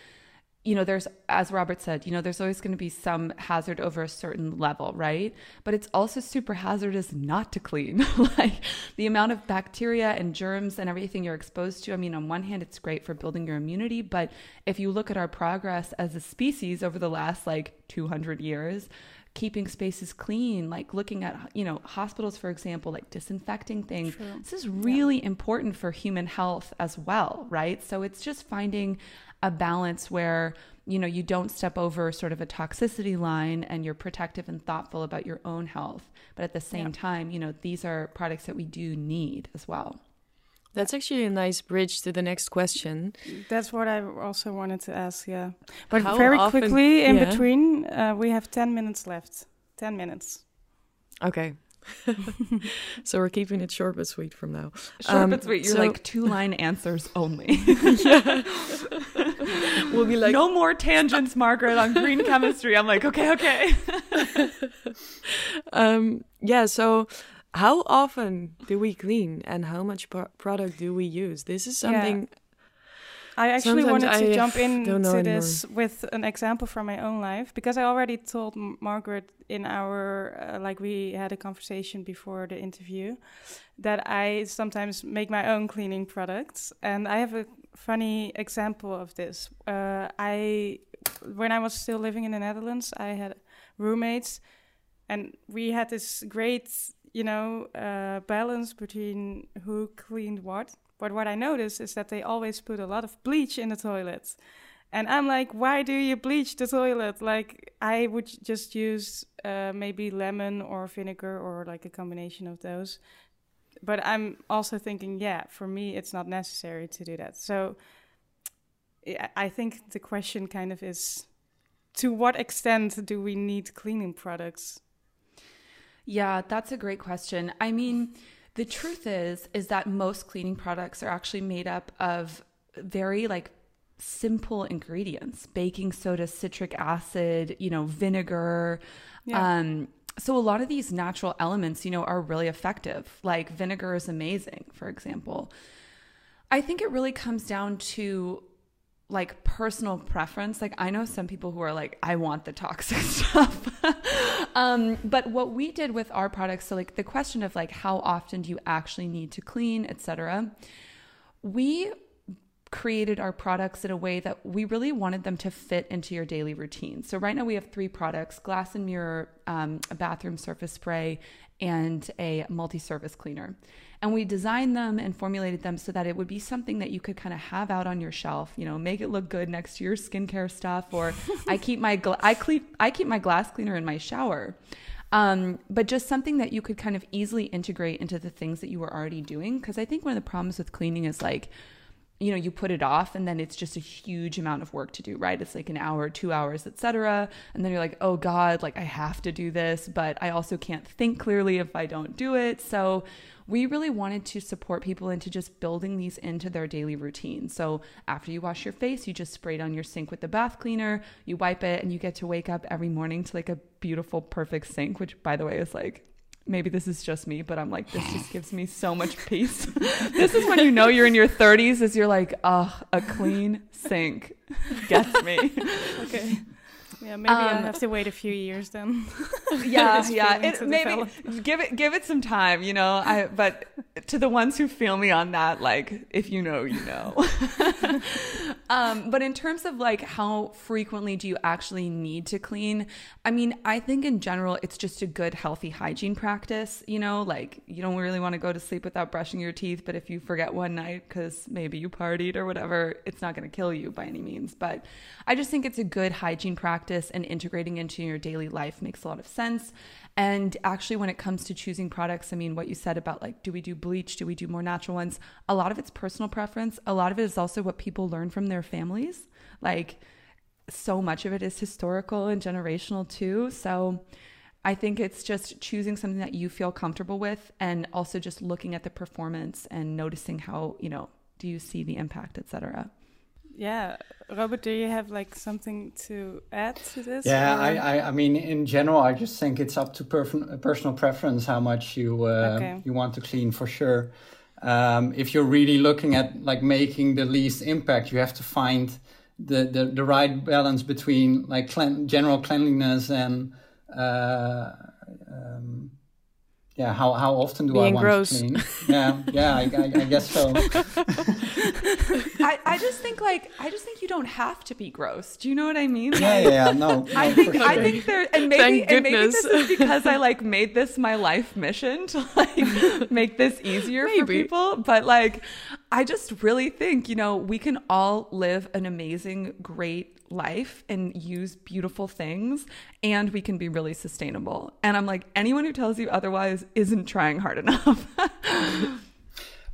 you know, there's, as Robert said, you know, there's always going to be some hazard over a certain level, right? But it's also super hazardous not to clean. like the amount of bacteria and germs and everything you're exposed to. I mean, on one hand, it's great for building your immunity. But if you look at our progress as a species over the last like 200 years, keeping spaces clean, like looking at, you know, hospitals, for example, like disinfecting things. True. This is really yeah. important for human health as well, right? So it's just finding a balance where you know you don't step over sort of a toxicity line and you're protective and thoughtful about your own health but at the same yeah. time you know these are products that we do need as well that's actually a nice bridge to the next question. That's what I also wanted to ask, yeah. But How very often, quickly in yeah. between, uh, we have 10 minutes left. 10 minutes. Okay. so we're keeping it short but sweet from now. Short um, but sweet. You're so like two line answers only. we'll be like no more tangents, Margaret, on green chemistry. I'm like, okay, okay. um, yeah. So how often do we clean, and how much pro- product do we use? This is something. Yeah. I actually Sometimes wanted to I jump into this with an example from my own life because I already told M- Margaret in our uh, like we had a conversation before the interview that I sometimes make my own cleaning products. And I have a funny example of this. Uh, I when I was still living in the Netherlands, I had roommates and we had this great you know uh, balance between who cleaned what but what I noticed is that they always put a lot of bleach in the toilets. And I'm like, why do you bleach the toilet? Like, I would just use uh, maybe lemon or vinegar or like a combination of those. But I'm also thinking, yeah, for me, it's not necessary to do that. So I think the question kind of is to what extent do we need cleaning products? Yeah, that's a great question. I mean, the truth is is that most cleaning products are actually made up of very like simple ingredients. Baking soda citric acid you know vinegar. Yeah. um so a lot of these natural elements you know are really effective. Like vinegar is amazing for example. I think it really comes down to like personal preference. Like I know some people who are like, I want the toxic stuff. um, but what we did with our products, so like the question of like how often do you actually need to clean, etc. We created our products in a way that we really wanted them to fit into your daily routine. So right now we have three products: glass and mirror, um, a bathroom surface spray, and a multi-surface cleaner and we designed them and formulated them so that it would be something that you could kind of have out on your shelf you know make it look good next to your skincare stuff or i keep my gla- I, keep I keep my glass cleaner in my shower. Um, but just something that you could kind of easily integrate into the things that you were already doing because i think one of the problems with cleaning is like you know you put it off and then it's just a huge amount of work to do right? It's like an hour two hours etc and then you're like oh god like i have to do this but i also can't think clearly if i don't do it. So we really wanted to support people into just building these into their daily routine. So after you wash your face, you just spray it on your sink with the bath cleaner, you wipe it, and you get to wake up every morning to like a beautiful, perfect sink, which by the way is like maybe this is just me, but I'm like, this just gives me so much peace. this is when you know you're in your 30s, is you're like, oh, a clean sink gets me. okay. Yeah, maybe um, I'll have to wait a few years then. yeah, yeah. It, maybe give it give it some time, you know. I but to the ones who feel me on that, like if you know, you know. um, but in terms of like how frequently do you actually need to clean? I mean, I think in general it's just a good healthy hygiene practice. You know, like you don't really want to go to sleep without brushing your teeth, but if you forget one night because maybe you partied or whatever, it's not going to kill you by any means. But I just think it's a good hygiene practice, and integrating into your daily life makes a lot of sense. And actually, when it comes to choosing products, I mean, what you said about like, do we do bleach? Do we do more natural ones? A lot of it's personal preference. A lot of it is also what people learn from their families. Like, so much of it is historical and generational too. So, I think it's just choosing something that you feel comfortable with and also just looking at the performance and noticing how, you know, do you see the impact, etc. Yeah, Robert, do you have like something to add to this? Yeah, I, I, I mean, in general, I just think it's up to per- personal preference how much you uh, okay. you want to clean for sure. Um, if you're really looking at like making the least impact, you have to find the the, the right balance between like clean, general cleanliness and uh, um, yeah, how, how often do Being I want gross. to clean? Yeah, yeah, I, I, I guess so. I, I just think like I just think you don't have to be gross. Do you know what I mean? Yeah, yeah, yeah no, no. I think sure. I think there and maybe and maybe this is because I like made this my life mission to like make this easier maybe. for people. But like I just really think, you know, we can all live an amazing, great life and use beautiful things and we can be really sustainable. And I'm like, anyone who tells you otherwise isn't trying hard enough.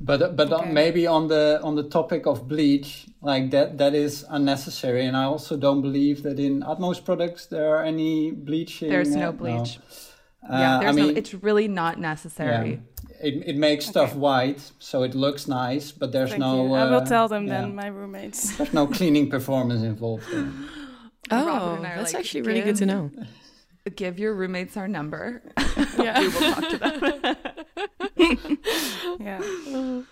but but okay. maybe on the on the topic of bleach, like that that is unnecessary. And I also don't believe that in Atmo's products there are any bleaching. There's no bleach. No. Uh, yeah, there's I mean, no, it's really not necessary. Yeah it, it makes okay. stuff white, so it looks nice, but there's Thank no. Uh, I will uh, tell them yeah. then, my roommates. There's no cleaning performance involved. There. Oh, that's like, actually really good to know. Give your roommates our number. Yeah, we will talk to them. yeah.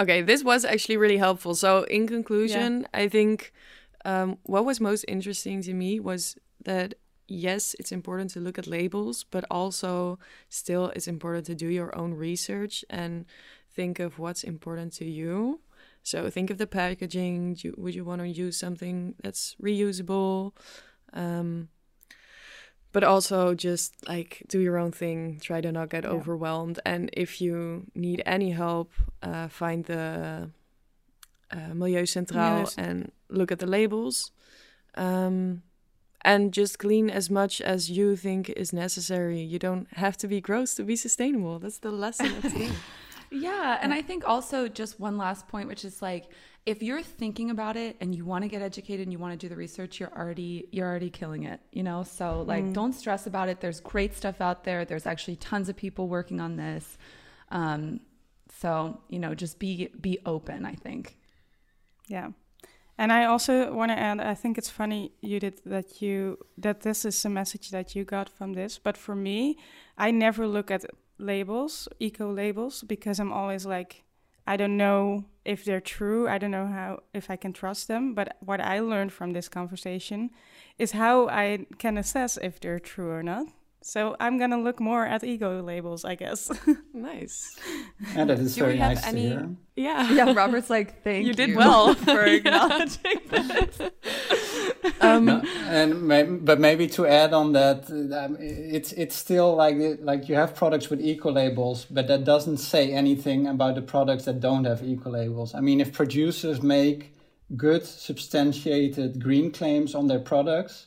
Okay, this was actually really helpful. So, in conclusion, yeah. I think um, what was most interesting to me was that yes, it's important to look at labels, but also still it's important to do your own research and think of what's important to you. So think of the packaging. Do, would you want to use something that's reusable? Um, but also just like do your own thing. Try to not get yeah. overwhelmed. And if you need any help, uh, find the uh, Milieu Centraal and look at the labels. Um, and just clean as much as you think is necessary. You don't have to be gross to be sustainable. That's the lesson of today. yeah, and I think also just one last point, which is like if you're thinking about it and you want to get educated and you want to do the research, you're already you're already killing it, you know. So like, mm. don't stress about it. There's great stuff out there. There's actually tons of people working on this. Um, so you know, just be be open. I think. Yeah. And I also want to add, I think it's funny, Judith, that you that this is a message that you got from this. But for me, I never look at labels, eco labels, because I'm always like, I don't know if they're true. I don't know how if I can trust them. But what I learned from this conversation is how I can assess if they're true or not. So I'm gonna look more at eco labels, I guess. nice. And that is Do very nice any... to hear. Yeah. Yeah. Robert's like, thank you. You did well for acknowledging this. Um, no, and may, but maybe to add on that, um, it's it's still like like you have products with eco labels, but that doesn't say anything about the products that don't have eco labels. I mean, if producers make good substantiated green claims on their products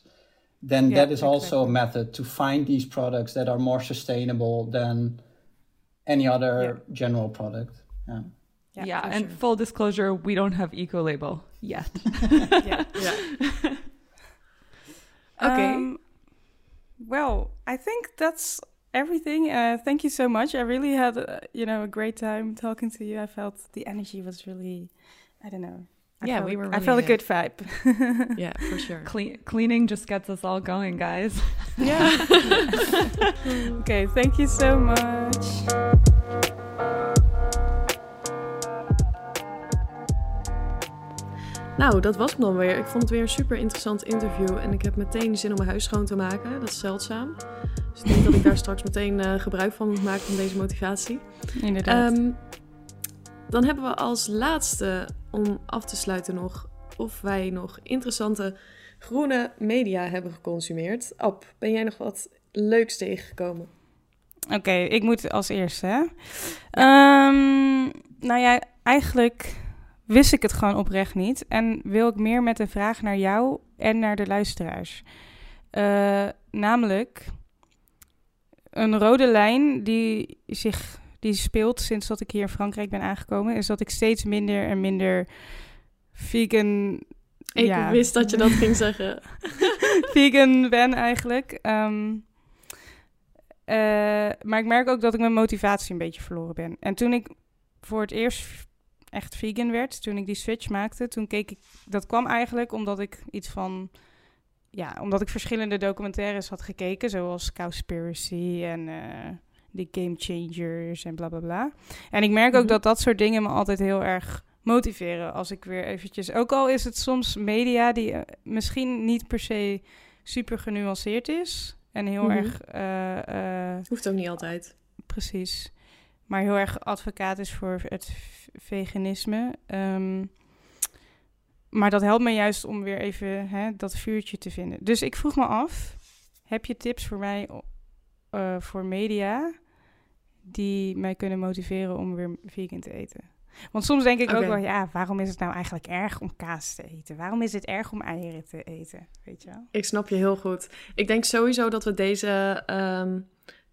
then yeah, that is also a method to find these products that are more sustainable than any other yeah. general product. Yeah. Yeah, yeah and sure. full disclosure, we don't have eco label yet. yeah. yeah. okay. Um, well, I think that's everything. Uh, thank you so much. I really had, uh, you know, a great time talking to you. I felt the energy was really, I don't know, I yeah, felt, we were. Really I felt good. a good vibe. yeah, for sure. Clean, cleaning just gets us all going, guys. Yeah. okay, thank you so much. Nou, dat was hem dan weer. Ik vond het weer een super interessant interview en ik heb meteen zin om mijn huis schoon te maken. Dat is zeldzaam. Dus ik denk dat ik daar straks meteen uh, gebruik van moet maken van deze motivatie. Inderdaad. Um, dan hebben we als laatste om af te sluiten nog of wij nog interessante groene media hebben geconsumeerd. Ab, ben jij nog wat leuks tegengekomen? Oké, ik moet als eerste. Hè? Um, nou ja, eigenlijk wist ik het gewoon oprecht niet. En wil ik meer met een vraag naar jou en naar de luisteraars. Uh, namelijk een rode lijn die zich die speelt sinds dat ik hier in Frankrijk ben aangekomen, is dat ik steeds minder en minder vegan. Ik ja, wist dat je dat ging zeggen. vegan ben eigenlijk. Um, uh, maar ik merk ook dat ik mijn motivatie een beetje verloren ben. En toen ik voor het eerst echt vegan werd, toen ik die switch maakte, toen keek ik. Dat kwam eigenlijk omdat ik iets van. Ja, omdat ik verschillende documentaires had gekeken, zoals Cowspiracy en uh, de Game Changers en bla bla bla. En ik merk ook mhm. dat dat soort dingen me altijd heel erg motiveren. Als ik weer eventjes. Ook al is het soms media die uh, misschien niet per se super genuanceerd is. En heel mhm. erg. Uh, Hoeft ook niet altijd. Precies. Maar heel erg advocaat is voor het veganisme. Um, maar dat helpt me juist om weer even hè, dat vuurtje te vinden. Dus ik vroeg me af: heb je tips voor mij voor media die mij kunnen motiveren om weer vegan te eten? Want soms denk ik ook wel, ja, waarom is het nou eigenlijk erg om kaas te eten? Waarom is het erg om eieren te eten? Weet je wel? Ik snap je heel goed. Ik denk sowieso dat we deze, um,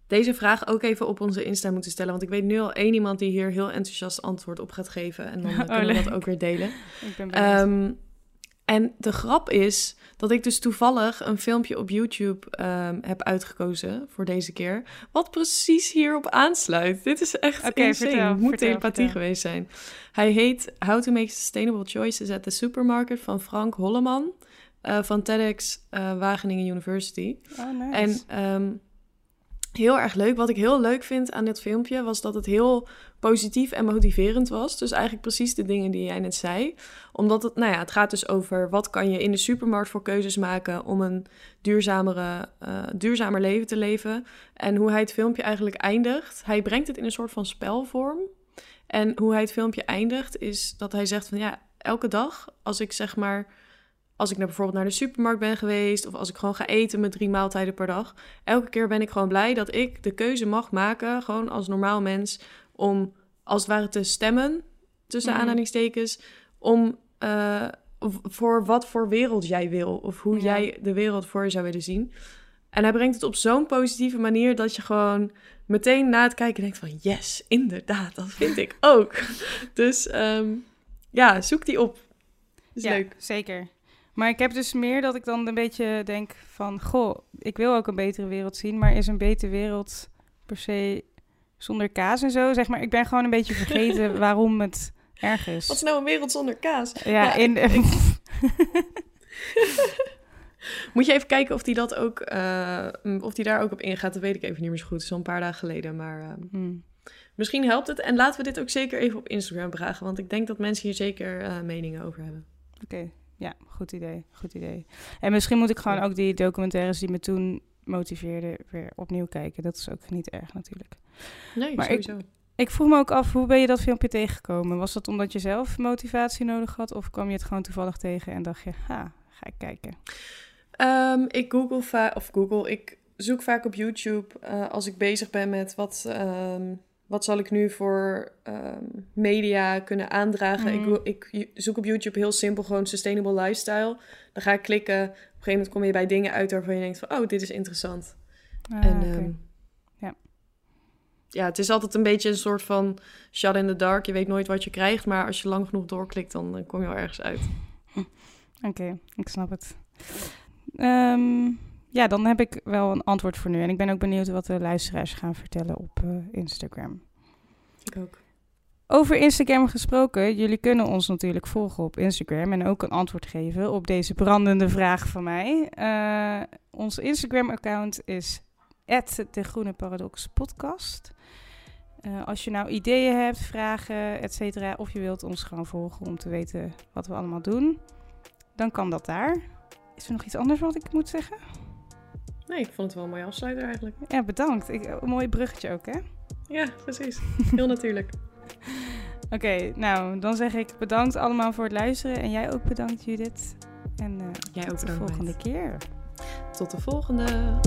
deze vraag ook even op onze Insta moeten stellen. Want ik weet nu al één iemand die hier heel enthousiast antwoord op gaat geven. En dan oh, kunnen we dat ook weer delen. ik ben benieuwd. Um, en de grap is dat ik dus toevallig een filmpje op YouTube um, heb uitgekozen voor deze keer. Wat precies hierop aansluit. Dit is echt okay, insane. Vertel, moet vertel, telepathie vertel. geweest zijn. Hij heet How to Make Sustainable Choices at the Supermarket van Frank Holleman. Uh, van TEDx uh, Wageningen University. Oh, nice. En um, heel erg leuk. Wat ik heel leuk vind aan dit filmpje was dat het heel positief en motiverend was. Dus eigenlijk precies de dingen die jij net zei. Omdat het, nou ja, het gaat dus over wat kan je in de supermarkt voor keuzes maken om een duurzamere, uh, duurzamer leven te leven. En hoe hij het filmpje eigenlijk eindigt. Hij brengt het in een soort van spelvorm. En hoe hij het filmpje eindigt is dat hij zegt van ja, elke dag als ik zeg maar als ik naar bijvoorbeeld naar de supermarkt ben geweest of als ik gewoon ga eten met drie maaltijden per dag, elke keer ben ik gewoon blij dat ik de keuze mag maken, gewoon als normaal mens, om als het ware te stemmen, tussen mm. aanhalingstekens, om uh, voor wat voor wereld jij wil of hoe jij de wereld voor je zou willen zien. En hij brengt het op zo'n positieve manier dat je gewoon meteen na het kijken denkt van yes, inderdaad, dat vind ik ook. dus um, ja, zoek die op. Is ja, leuk. Zeker. Maar ik heb dus meer dat ik dan een beetje denk van... Goh, ik wil ook een betere wereld zien, maar is een betere wereld per se zonder kaas en zo? Zeg maar, ik ben gewoon een beetje vergeten waarom het erg is. Wat is nou een wereld zonder kaas? Ja, in... Moet je even kijken of die dat ook, uh, of die daar ook op ingaat. Dat weet ik even niet meer zo goed. Zo'n een paar dagen geleden, maar uh, hmm. misschien helpt het. En laten we dit ook zeker even op Instagram vragen, want ik denk dat mensen hier zeker uh, meningen over hebben. Oké, ja, goed idee, goed idee. En misschien moet ik gewoon ook die documentaires die me toen motiveerden weer opnieuw kijken. Dat is ook niet erg natuurlijk. Nee, maar sowieso. Ik, ik vroeg me ook af, hoe ben je dat filmpje tegengekomen? Was dat omdat je zelf motivatie nodig had? Of kwam je het gewoon toevallig tegen en dacht je, ha, ga ik kijken? Um, ik google vaak, of google, ik zoek vaak op YouTube uh, als ik bezig ben met wat... Um, wat zal ik nu voor um, media kunnen aandragen? Mm. Ik, ik, zoek op YouTube heel simpel gewoon sustainable lifestyle. Dan ga ik klikken. Op een gegeven moment kom je bij dingen uit waarvan je denkt van... oh, dit is interessant. Ah, en um, ja. ja, het is altijd een beetje een soort van shot in the dark. Je weet nooit wat je krijgt, maar als je lang genoeg doorklikt... dan, dan kom je wel ergens uit. Oké, okay, ik snap het. Um, ja, dan heb ik wel een antwoord voor nu. En ik ben ook benieuwd wat de luisteraars gaan vertellen op uh, Instagram. Ik ook. Over Instagram gesproken, jullie kunnen ons natuurlijk volgen op Instagram en ook een antwoord geven op deze brandende vraag van mij. Uh, ons Instagram-account is de Groene Paradox Podcast. Uh, als je nou ideeën hebt, vragen, et cetera, of je wilt ons gewoon volgen om te weten wat we allemaal doen, dan kan dat daar. Is er nog iets anders wat ik moet zeggen? Nee, ik vond het wel een mooie afsluiter eigenlijk. Ja, bedankt. Ik, een mooi bruggetje ook, hè? Ja, precies. Heel natuurlijk. Oké, nou, dan zeg ik bedankt allemaal voor het luisteren. En jij ook bedankt, Judith. En uh, jij ook tot de volgende keer. Tot de volgende.